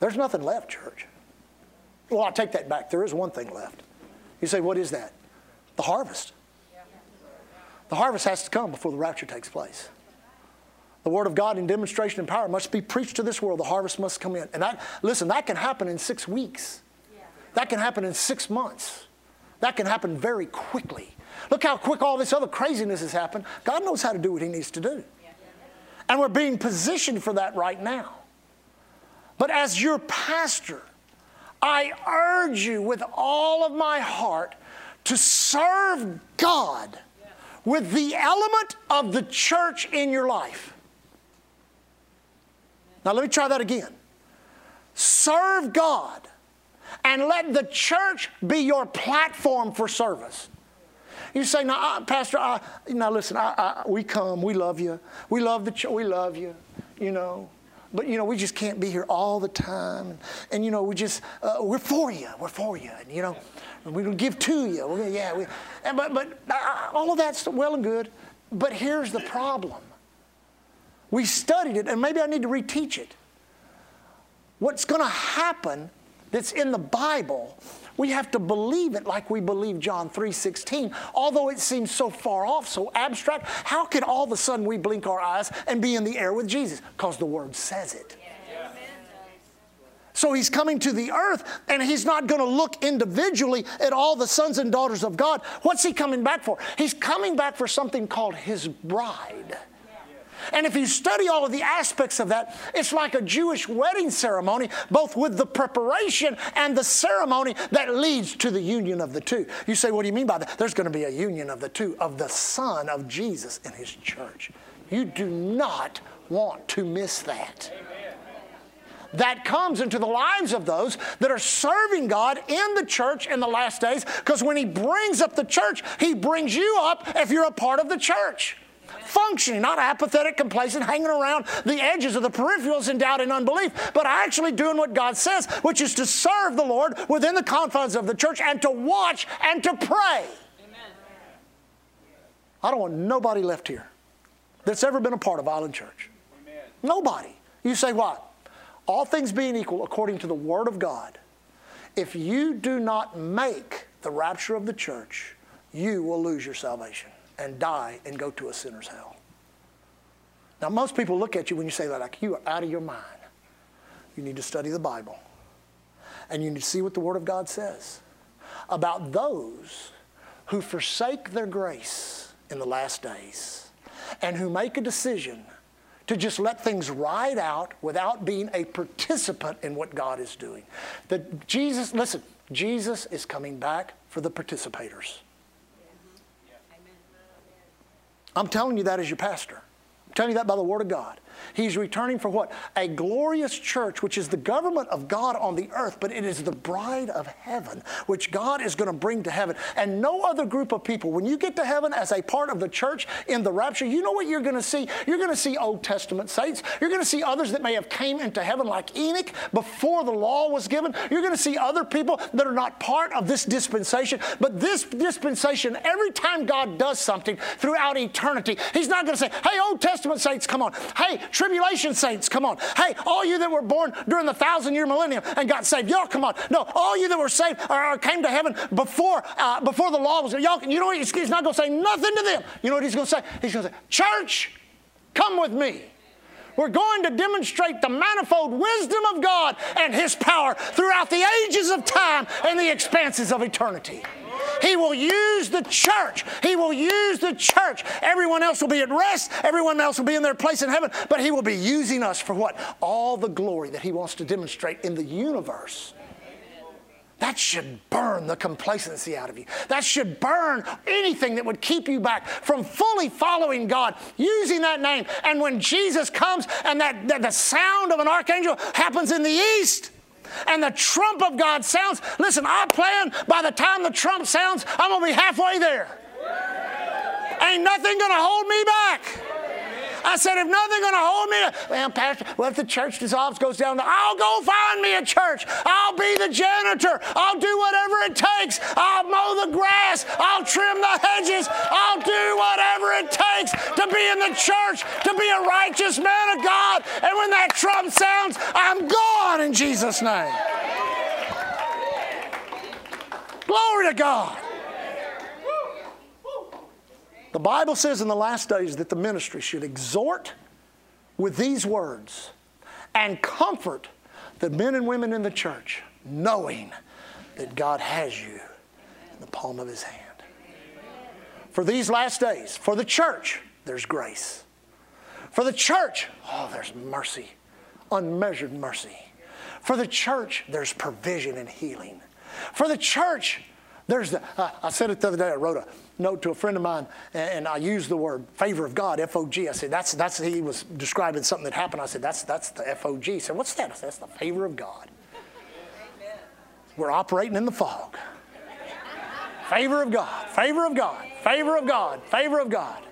S2: There's nothing left, church. Well, I take that back. There is one thing left. You say, what is that? The harvest. The harvest has to come before the rapture takes place. The word of God in demonstration and power must be preached to this world. The harvest must come in. And that, listen, that can happen in six weeks. That can happen in six months. That can happen very quickly. Look how quick all this other craziness has happened. God knows how to do what He needs to do. And we're being positioned for that right now. But as your pastor, I urge you with all of my heart to serve God with the element of the church in your life. Now, let me try that again. Serve God and let the church be your platform for service. You say, now, Pastor, I, now listen, I, I, we come, we love you. We love the church, we love you, you know. But, you know, we just can't be here all the time. And, and you know, we just, uh, we're for you, we're for you. And, you know, we're going to give to you. We're gonna, yeah, we, and, but, but uh, all of that's well and good. But here's the problem. We studied it, and maybe I need to reteach it. What's going to happen that's in the Bible, we have to believe it like we believe John 3:16. Although it seems so far off, so abstract, how can all of a sudden we blink our eyes and be in the air with Jesus? Because the word says it. So he's coming to the earth and he's not going to look individually at all the sons and daughters of God. What's he coming back for? He's coming back for something called his bride. And if you study all of the aspects of that, it's like a Jewish wedding ceremony, both with the preparation and the ceremony that leads to the union of the two. You say, what do you mean by that? There's going to be a union of the two, of the Son of Jesus and His church. You do not want to miss that. That comes into the lives of those that are serving God in the church in the last days, because when He brings up the church, He brings you up if you're a part of the church functioning, not apathetic, complacent, hanging around the edges of the peripherals in doubt and unbelief, but actually doing what God says, which is to serve the Lord within the confines of the church and to watch and to pray. Amen. I don't want nobody left here that's ever been a part of Island Church. Amen. Nobody. You say what? All things being equal according to the Word of God, if you do not make the rapture of the church, you will lose your salvation and die and go to a sinner's hell. Now, most people look at you when you say that like you are out of your mind. You need to study the Bible. And you need to see what the Word of God says about those who forsake their grace in the last days and who make a decision to just let things ride out without being a participant in what God is doing. That Jesus, listen, Jesus is coming back for the participators. I'm telling you that as your pastor. I'm telling you that by the Word of God. He's returning for what? A glorious church, which is the government of God on the earth, but it is the bride of heaven, which God is going to bring to heaven. And no other group of people, when you get to heaven as a part of the church in the rapture, you know what you're going to see? You're going to see Old Testament saints. You're going to see others that may have came into heaven like Enoch before the law was given. You're going to see other people that are not part of this dispensation. But this dispensation, every time God does something throughout eternity, He's not going to say, hey, Old Testament saints, come on. Hey, Tribulation saints, come on. Hey, all you that were born during the thousand year millennium and got saved, y'all come on. No, all you that were saved or, came to heaven before uh, before the law was, y'all, you know what? He's, he's not going to say nothing to them. You know what he's going to say? He's going to say, Church, come with me. We're going to demonstrate the manifold wisdom of God and His power throughout the ages of time and the expanses of eternity. He will use the church. He will use the church. Everyone else will be at rest. Everyone else will be in their place in heaven. But He will be using us for what? All the glory that He wants to demonstrate in the universe. That should burn the complacency out of you. That should burn anything that would keep you back from fully following God, using that name. And when Jesus comes and that, that the sound of an archangel happens in the east, and the trump of God sounds. Listen, I plan by the time the trump sounds, I'm going to be halfway there. Ain't nothing going to hold me back. I said, if nothing's going to hold me, well, Pastor, well, if the church dissolves, goes down, I'll go find me a church. I'll be the janitor. I'll do whatever it takes. I'll mow the grass. I'll trim the hedges. I'll do whatever it takes to be in the church, to be a righteous man of God. And when that trump sounds, I'm gone in Jesus' name. Glory to God. The Bible says in the last days that the ministry should exhort with these words and comfort the men and women in the church, knowing that God has you in the palm of his hand. For these last days, for the church, there's grace. For the church, oh, there's mercy, unmeasured mercy. For the church, there's provision and healing. For the church, there's the, uh, I said it the other day, I wrote a note to a friend of mine, and, and I used the word favor of God, F O G. I said, that's, that's, he was describing something that happened. I said, that's, that's the F O G. He said, what's that? I said, that's the favor of God. Amen. We're operating in the fog. favor of God, favor of God, favor of God, favor of God.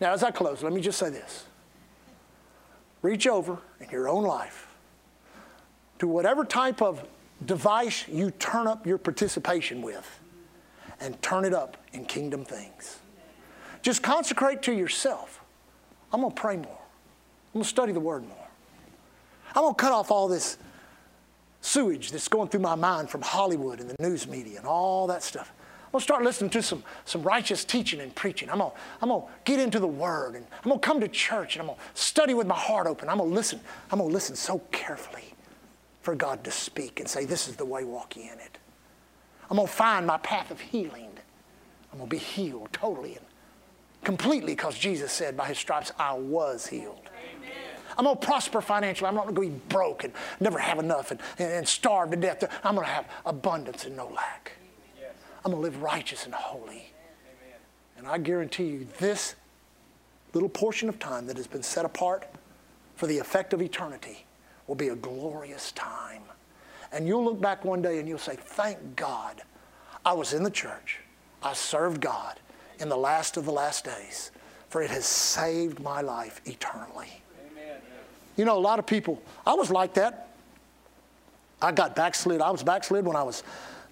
S2: Now, as I close, let me just say this reach over in your own life to whatever type of device you turn up your participation with and turn it up in kingdom things. Just consecrate to yourself. I'm going to pray more. I'm going to study the word more. I'm going to cut off all this sewage that's going through my mind from Hollywood and the news media and all that stuff. I'm going to start listening to some, some righteous teaching and preaching. I'm going, to, I'm to get into the Word and I'm going to come to church and I'm going to study with my heart open. I'm going to listen. I'm going to listen so carefully for God to speak and say, This is the way, walk in it. I'm going to find my path of healing. I'm going to be healed totally and completely because Jesus said, By his stripes I was healed. Amen. I'm going to prosper financially. I'm not going to be broke and never have enough and, and, and starve to death. I'm going to have abundance and no lack. I'm going to live righteous and holy. Amen. And I guarantee you, this little portion of time that has been set apart for the effect of eternity will be a glorious time. And you'll look back one day and you'll say, Thank God I was in the church. I served God in the last of the last days, for it has saved my life eternally. Amen. You know, a lot of people, I was like that. I got backslid. I was backslid when I was,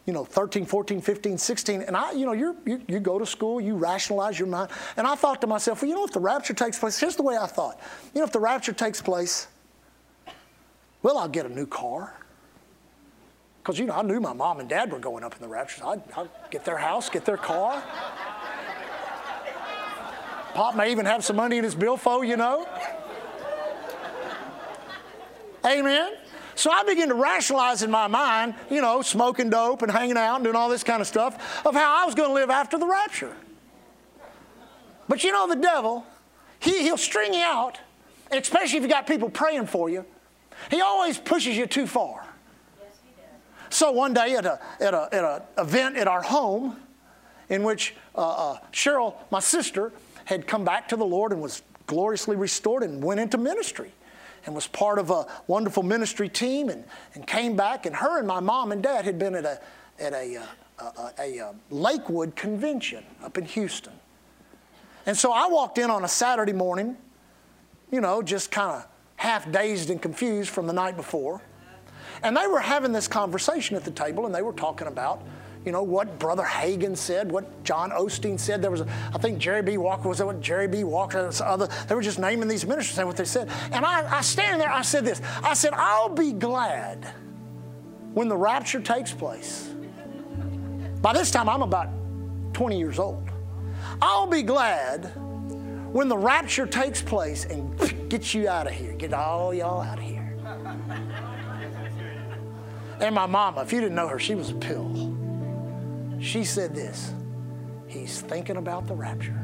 S2: you know, 13, 14, 15, 16. And I, you know, you you go to school, you rationalize your mind. And I thought to myself, well, you know, if the rapture takes place, here's the way I thought. You know, if the rapture takes place, well, I'll get a new car. Because, you know, I knew my mom and dad were going up in the rapture. I'd, I'd get their house, get their car. Pop may even have some money in his billfold, you know. Amen. So I begin to rationalize in my mind, you know, smoking dope and hanging out and doing all this kind of stuff of how I was going to live after the rapture. But you know, the devil, he, he'll string you out, especially if you got people praying for you, he always pushes you too far. Yes, so one day at a at a at an event at our home, in which uh, uh, Cheryl, my sister, had come back to the Lord and was gloriously restored and went into ministry and was part of a wonderful ministry team and, and came back and her and my mom and dad had been at a at a, uh, a, a, a Lakewood convention up in Houston. And so I walked in on a Saturday morning, you know, just kind of half dazed and confused from the night before. And they were having this conversation at the table, and they were talking about, you know, what Brother Hagin said, what John Osteen said. There was, a, I think Jerry B. Walker was that what Jerry B. Walker, other. They were just naming these ministers, and what they said. And I, I stand there, I said this. I said, I'll be glad when the rapture takes place. By this time, I'm about 20 years old. I'll be glad when the rapture takes place and gets you out of here, get all y'all out of here. and my mama, if you didn't know her, she was a pill. She said this He's thinking about the rapture.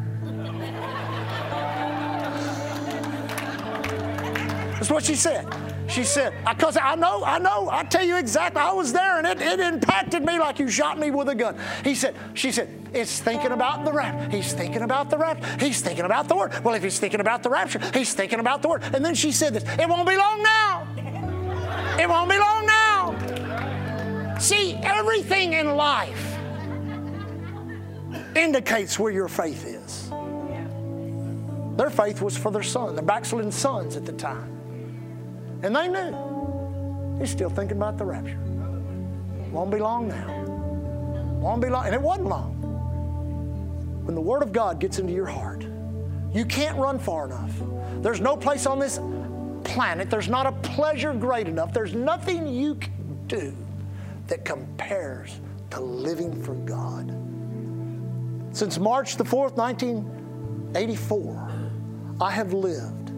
S2: That's what she said. She said, because I know, I know, I tell you exactly, I was there and it, it impacted me like you shot me with a gun. He said, she said, it's thinking about the rapture. He's thinking about the rapture. He's thinking about the word. Well, if he's thinking about the rapture, he's thinking about the word. And then she said this, it won't be long now. It won't be long now. See, everything in life indicates where your faith is. Their faith was for their son, their backslidden sons at the time. And they knew. He's still thinking about the rapture. Won't be long now. Won't be long. And it wasn't long. When the Word of God gets into your heart, you can't run far enough. There's no place on this planet, there's not a pleasure great enough, there's nothing you can do that compares to living for God. Since March the 4th, 1984, I have lived.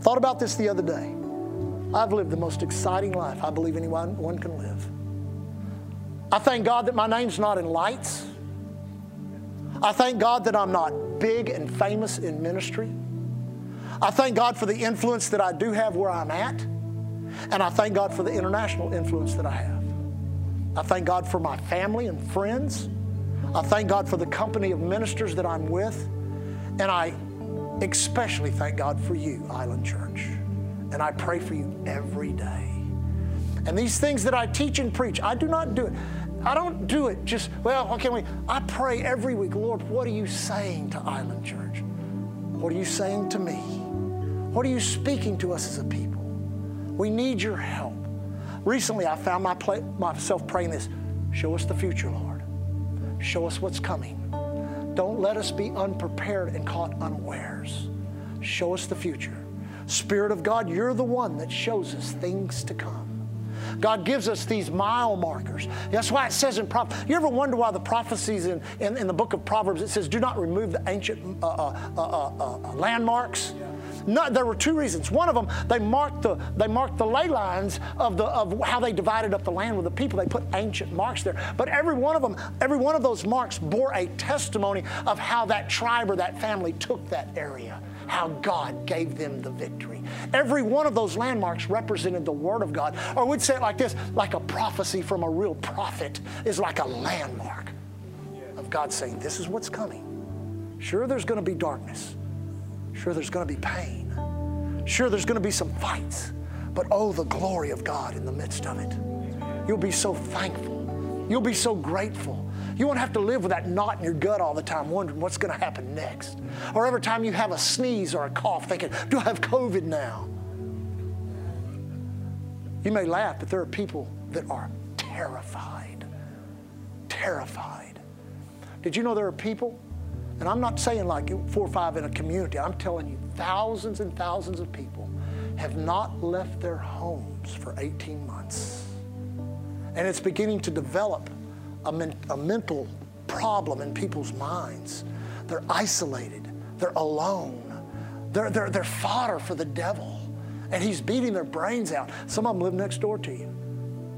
S2: Thought about this the other day. I've lived the most exciting life I believe anyone one can live. I thank God that my name's not in lights. I thank God that I'm not big and famous in ministry. I thank God for the influence that I do have where I'm at. And I thank God for the international influence that I have. I thank God for my family and friends. I thank God for the company of ministers that I'm with. And I especially thank God for you, Island Church. And I pray for you every day. And these things that I teach and preach, I do not do it. I don't do it just, well, okay, wait. I pray every week, Lord, what are you saying to Island Church? What are you saying to me? What are you speaking to us as a people? We need your help. Recently, I found my play, myself praying this Show us the future, Lord. Show us what's coming. Don't let us be unprepared and caught unawares. Show us the future. Spirit of God, you're the one that shows us things to come. God gives us these mile markers. That's why it says in Proverbs. You ever wonder why the prophecies in, in, in, the book of Proverbs it says, "Do not remove the ancient uh, uh, uh, uh, uh landmarks." No, there were two reasons. One of them, they marked the they marked the ley lines of the of how they divided up the land with the people. They put ancient marks there. But every one of them, every one of those marks bore a testimony of how that tribe or that family took that area, how God gave them the victory. Every one of those landmarks represented the Word of God. Or we'd say it like this like a prophecy from a real prophet is like a landmark of God saying, This is what's coming. Sure, there's going to be darkness. Sure, there's going to be pain. Sure, there's going to be some fights. But oh, the glory of God in the midst of it. You'll be so thankful. You'll be so grateful. You won't have to live with that knot in your gut all the time, wondering what's going to happen next. Or every time you have a sneeze or a cough, thinking, Do I have COVID now? You may laugh, but there are people that are terrified. Terrified. Did you know there are people and I'm not saying like four or five in a community, I'm telling you, thousands and thousands of people have not left their homes for 18 months. And it's beginning to develop a, men- a mental problem in people's minds. They're isolated, they're alone, they're, they're, they're fodder for the devil. And he's beating their brains out. Some of them live next door to you.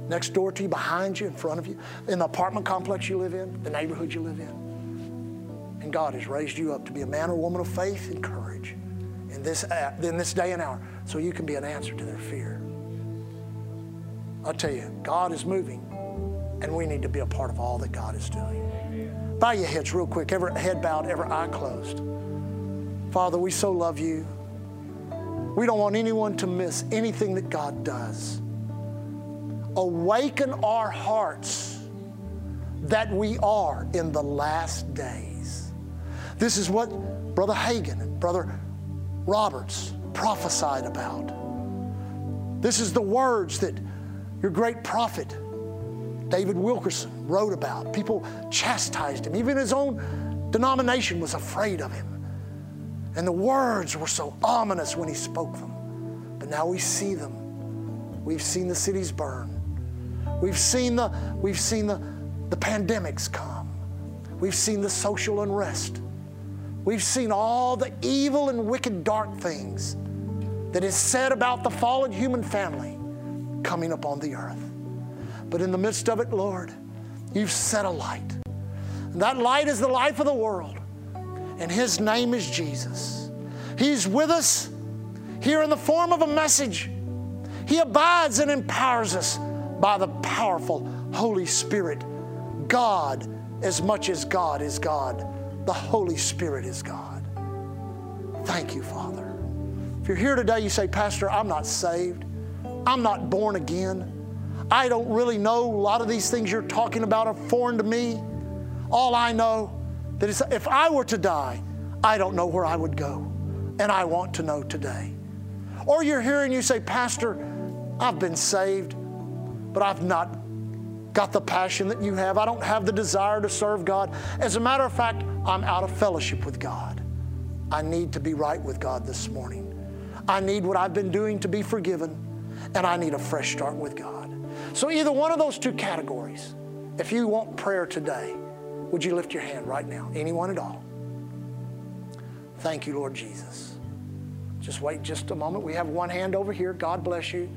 S2: Next door to you, behind you, in front of you, in the apartment complex you live in, the neighborhood you live in. And God has raised you up to be a man or woman of faith and courage in this, uh, in this day and hour so you can be an answer to their fear. I tell you, God is moving, and we need to be a part of all that God is doing. Bow your heads real quick, every head bowed, every eye closed. Father, we so love you. We don't want anyone to miss anything that God does. Awaken our hearts that we are in the last days. This is what Brother Hagin and Brother Roberts prophesied about. This is the words that your great prophet, David Wilkerson, wrote about. People chastised him. Even his own denomination was afraid of him. And the words were so ominous when he spoke them. But now we see them. We've seen the cities burn. We've seen the, we've seen the, the pandemics come. We've seen the social unrest. We've seen all the evil and wicked, dark things that is said about the fallen human family coming upon the earth. But in the midst of it, Lord, you've set a light. And that light is the life of the world. And His name is Jesus. He's with us here in the form of a message. He abides and empowers us by the powerful Holy Spirit. God, as much as God is God the Holy Spirit is God. Thank you, Father. If you're here today, you say, Pastor, I'm not saved. I'm not born again. I don't really know a lot of these things you're talking about are foreign to me. All I know that is if I were to die, I don't know where I would go. And I want to know today. Or you're and you say, Pastor, I've been saved, but I've not got the passion that you have. I don't have the desire to serve God. As a matter of fact, I'm out of fellowship with God. I need to be right with God this morning. I need what I've been doing to be forgiven, and I need a fresh start with God. So, either one of those two categories, if you want prayer today, would you lift your hand right now? Anyone at all? Thank you, Lord Jesus. Just wait just a moment. We have one hand over here. God bless you.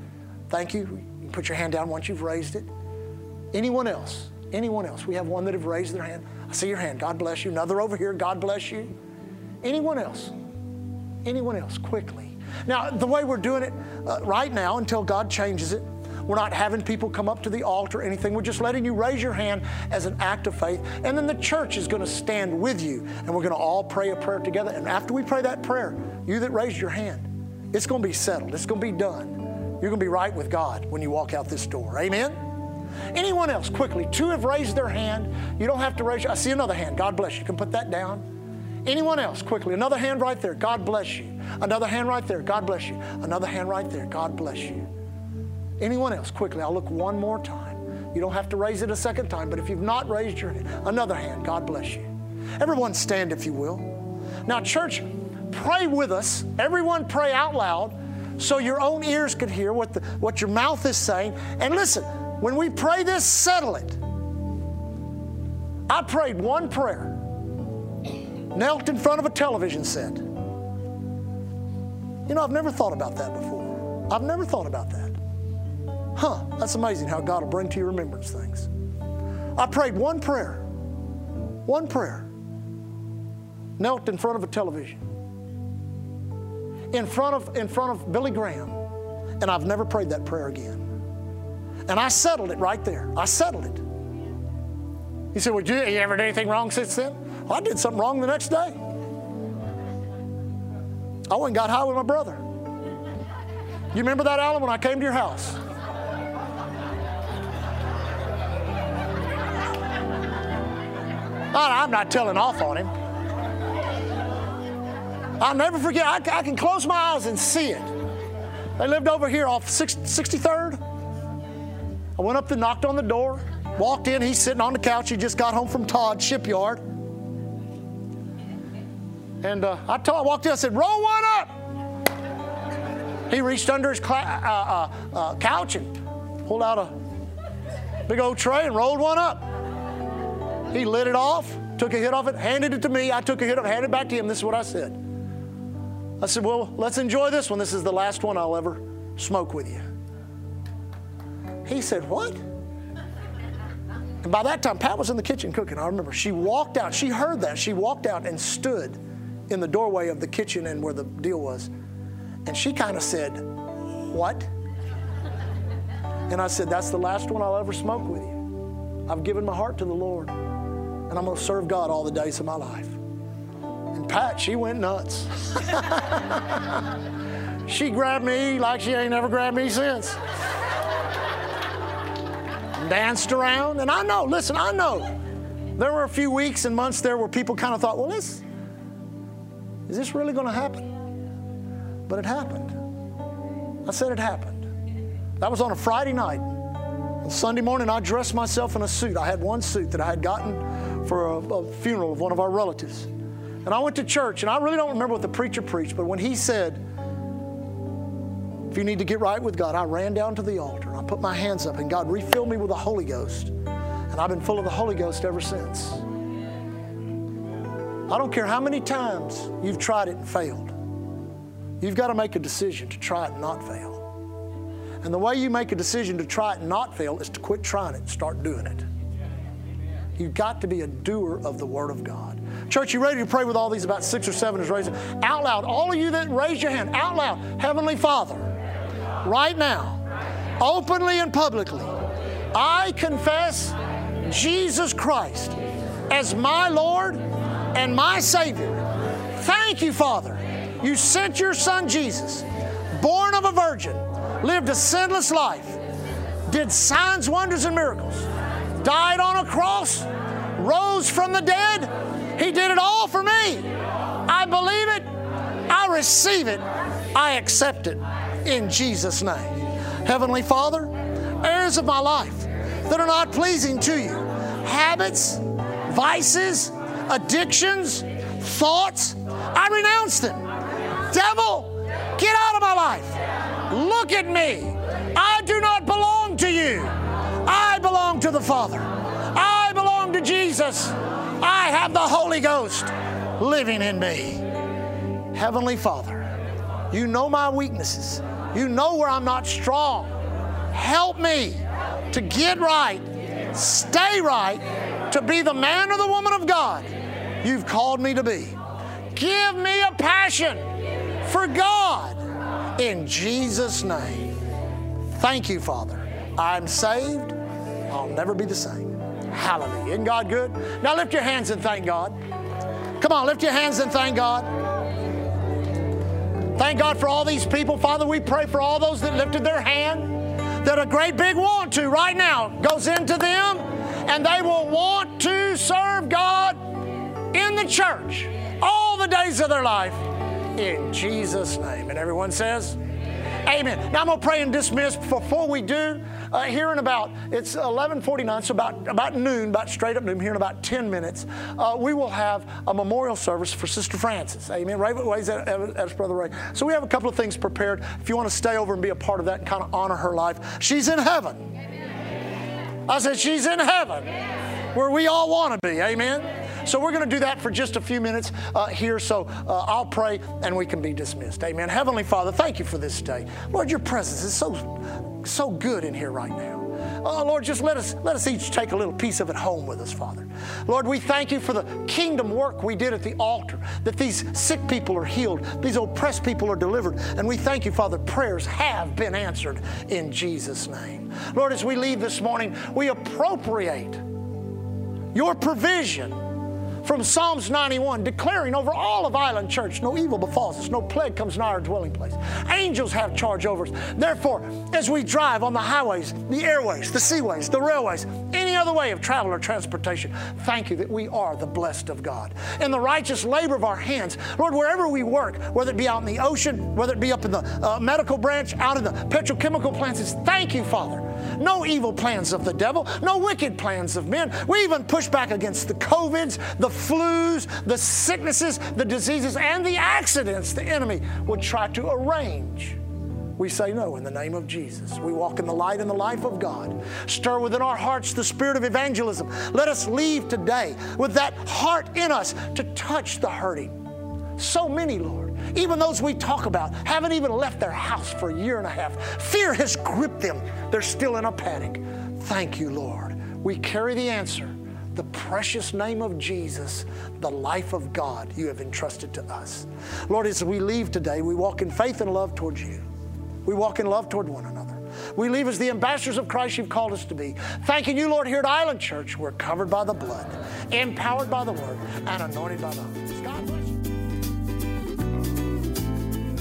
S2: Thank you. You put your hand down once you've raised it. Anyone else? Anyone else? We have one that have raised their hand. I see your hand. God bless you. Another over here. God bless you. Anyone else? Anyone else? Quickly. Now, the way we're doing it uh, right now until God changes it, we're not having people come up to the altar or anything. We're just letting you raise your hand as an act of faith. And then the church is going to stand with you and we're going to all pray a prayer together. And after we pray that prayer, you that raised your hand, it's going to be settled. It's going to be done. You're going to be right with God when you walk out this door. Amen? Anyone else, quickly? Two have raised their hand. You don't have to raise. I see another hand. God bless you. You can put that down. Anyone else, quickly? Another hand right there. God bless you. Another hand right there. God bless you. Another hand right there. God bless you. Anyone else? Quickly, I'll look one more time. You don't have to raise it a second time, but if you've not raised your hand, another hand, God bless you. Everyone stand if you will. Now, church, pray with us. Everyone pray out loud so your own ears could hear what, the, what your mouth is saying. And listen, when we pray this, settle it. I prayed one prayer, knelt in front of a television set. You know, I've never thought about that before. I've never thought about that. Huh, that's amazing how God will bring to your remembrance things. I prayed one prayer, one prayer, knelt in front of a television, in front of, in front of Billy Graham, and I've never prayed that prayer again. And I settled it right there. I settled it. He said, Well, you, you ever did anything wrong since then? Well, I did something wrong the next day. I went and got high with my brother. You remember that, Alan, when I came to your house? I'm not telling off on him. I'll never forget, I, I can close my eyes and see it. They lived over here off 63rd. I went up there, knocked on the door, walked in. He's sitting on the couch. He just got home from Todd Shipyard. And uh, I, told, I walked in, I said, Roll one up. He reached under his uh, uh, uh, couch and pulled out a big old tray and rolled one up. He lit it off, took a hit off it, handed it to me. I took a hit off, handed it back to him. This is what I said. I said, Well, let's enjoy this one. This is the last one I'll ever smoke with you. He said, What? And by that time, Pat was in the kitchen cooking. I remember she walked out. She heard that. She walked out and stood in the doorway of the kitchen and where the deal was. And she kind of said, What? And I said, That's the last one I'll ever smoke with you. I've given my heart to the Lord, and I'm going to serve God all the days of my life. And Pat, she went nuts. she grabbed me like she ain't never grabbed me since danced around. And I know, listen, I know there were a few weeks and months there where people kind of thought, well, this, is this really going to happen? But it happened. I said it happened. That was on a Friday night. On Sunday morning, I dressed myself in a suit. I had one suit that I had gotten for a, a funeral of one of our relatives. And I went to church, and I really don't remember what the preacher preached, but when he said, if you need to get right with God, I ran down to the altar. I put my hands up, and God refilled me with the Holy Ghost. And I've been full of the Holy Ghost ever since. I don't care how many times you've tried it and failed. You've got to make a decision to try it and not fail. And the way you make a decision to try it and not fail is to quit trying it and start doing it. You've got to be a doer of the Word of God. Church, you ready to pray with all these? About six or seven is raising. Out loud, all of you that raise your hand, out loud, Heavenly Father right now, openly and publicly, I confess Jesus Christ as my Lord and my Savior. Thank you, Father. You sent your Son Jesus, born of a virgin, lived a sinless life, did signs, wonders, and miracles, died on a cross, rose from the dead. He did it all for me. I believe it. I receive it. I accept it in Jesus' name. Heavenly Father, areas of my life that are not pleasing to you, habits, vices, addictions, thoughts, I renounce them. Devil, get out of my life. Look at me. I do not belong to you. I belong to the Father. I belong to Jesus. I have the Holy Ghost living in me. Heavenly Father, you know my weaknesses. You know where I'm not strong. Help me to get right, stay right, to be the man or the woman of God you've called me to be. Give me a passion for God In Jesus' name. Thank you, Father. I'm saved. I'll never be the same. Hallelujah. Isn't God good? Now lift your hands and thank God. Come on, lift your hands and thank God. Thank God for all these people. Father, we pray for all those that lifted their hand, that a great big want to right now goes into them, and they will want to serve God in the church all the days of their life in Jesus' name. And everyone says, Amen. Now I'm going to pray and dismiss. Before we do, uh, here in about it's 11:49, so about about noon, about straight up noon. Here in about 10 minutes, uh, we will have a memorial service for Sister Frances. Amen. Ray Ways at, at, Brother Ray. So we have a couple of things prepared. If you want to stay over and be a part of that and kind of honor her life, she's in heaven. I said she's in heaven, where we all want to be. Amen. So we're going to do that for just a few minutes uh, here. So uh, I'll pray and we can be dismissed. Amen. Heavenly Father, thank you for this day. Lord, your presence is so, so good in here right now. Oh, Lord, just let us, let us each take a little piece of it home with us, Father. Lord, we thank you for the kingdom work we did at the altar, that these sick people are healed, these oppressed people are delivered. And we thank you, Father, prayers have been answered in Jesus' name. Lord, as we leave this morning, we appropriate your provision from Psalms 91, declaring over all of Island Church, no evil befalls us, no plague comes nigh our dwelling place. Angels have charge over us. Therefore, as we drive on the highways, the airways, the seaways, the railways, any other way of travel or transportation, thank you that we are the blessed of God. In the righteous labor of our hands, Lord, wherever we work, whether it be out in the ocean, whether it be up in the uh, medical branch, out in the petrochemical plants, it's thank you, Father no evil plans of the devil, no wicked plans of men. We even push back against the COVIDs, the flus, the sicknesses, the diseases, and the accidents the enemy would try to arrange. We say no in the name of Jesus. We walk in the light and the life of God. Stir within our hearts the spirit of evangelism. Let us leave today with that heart in us to touch the hurting. So many, Lord even those we talk about, haven't even left their house for a year and a half. Fear has gripped them. They're still in a panic. Thank you, Lord. We carry the answer the precious name of Jesus, the life of God you have entrusted to us. Lord, as we leave today, we walk in faith and love towards you. We walk in love toward one another. We leave as the ambassadors of Christ you've called us to be. Thanking you, Lord, here at Island Church, we're covered by the blood, empowered by the word, and anointed by the Spirit.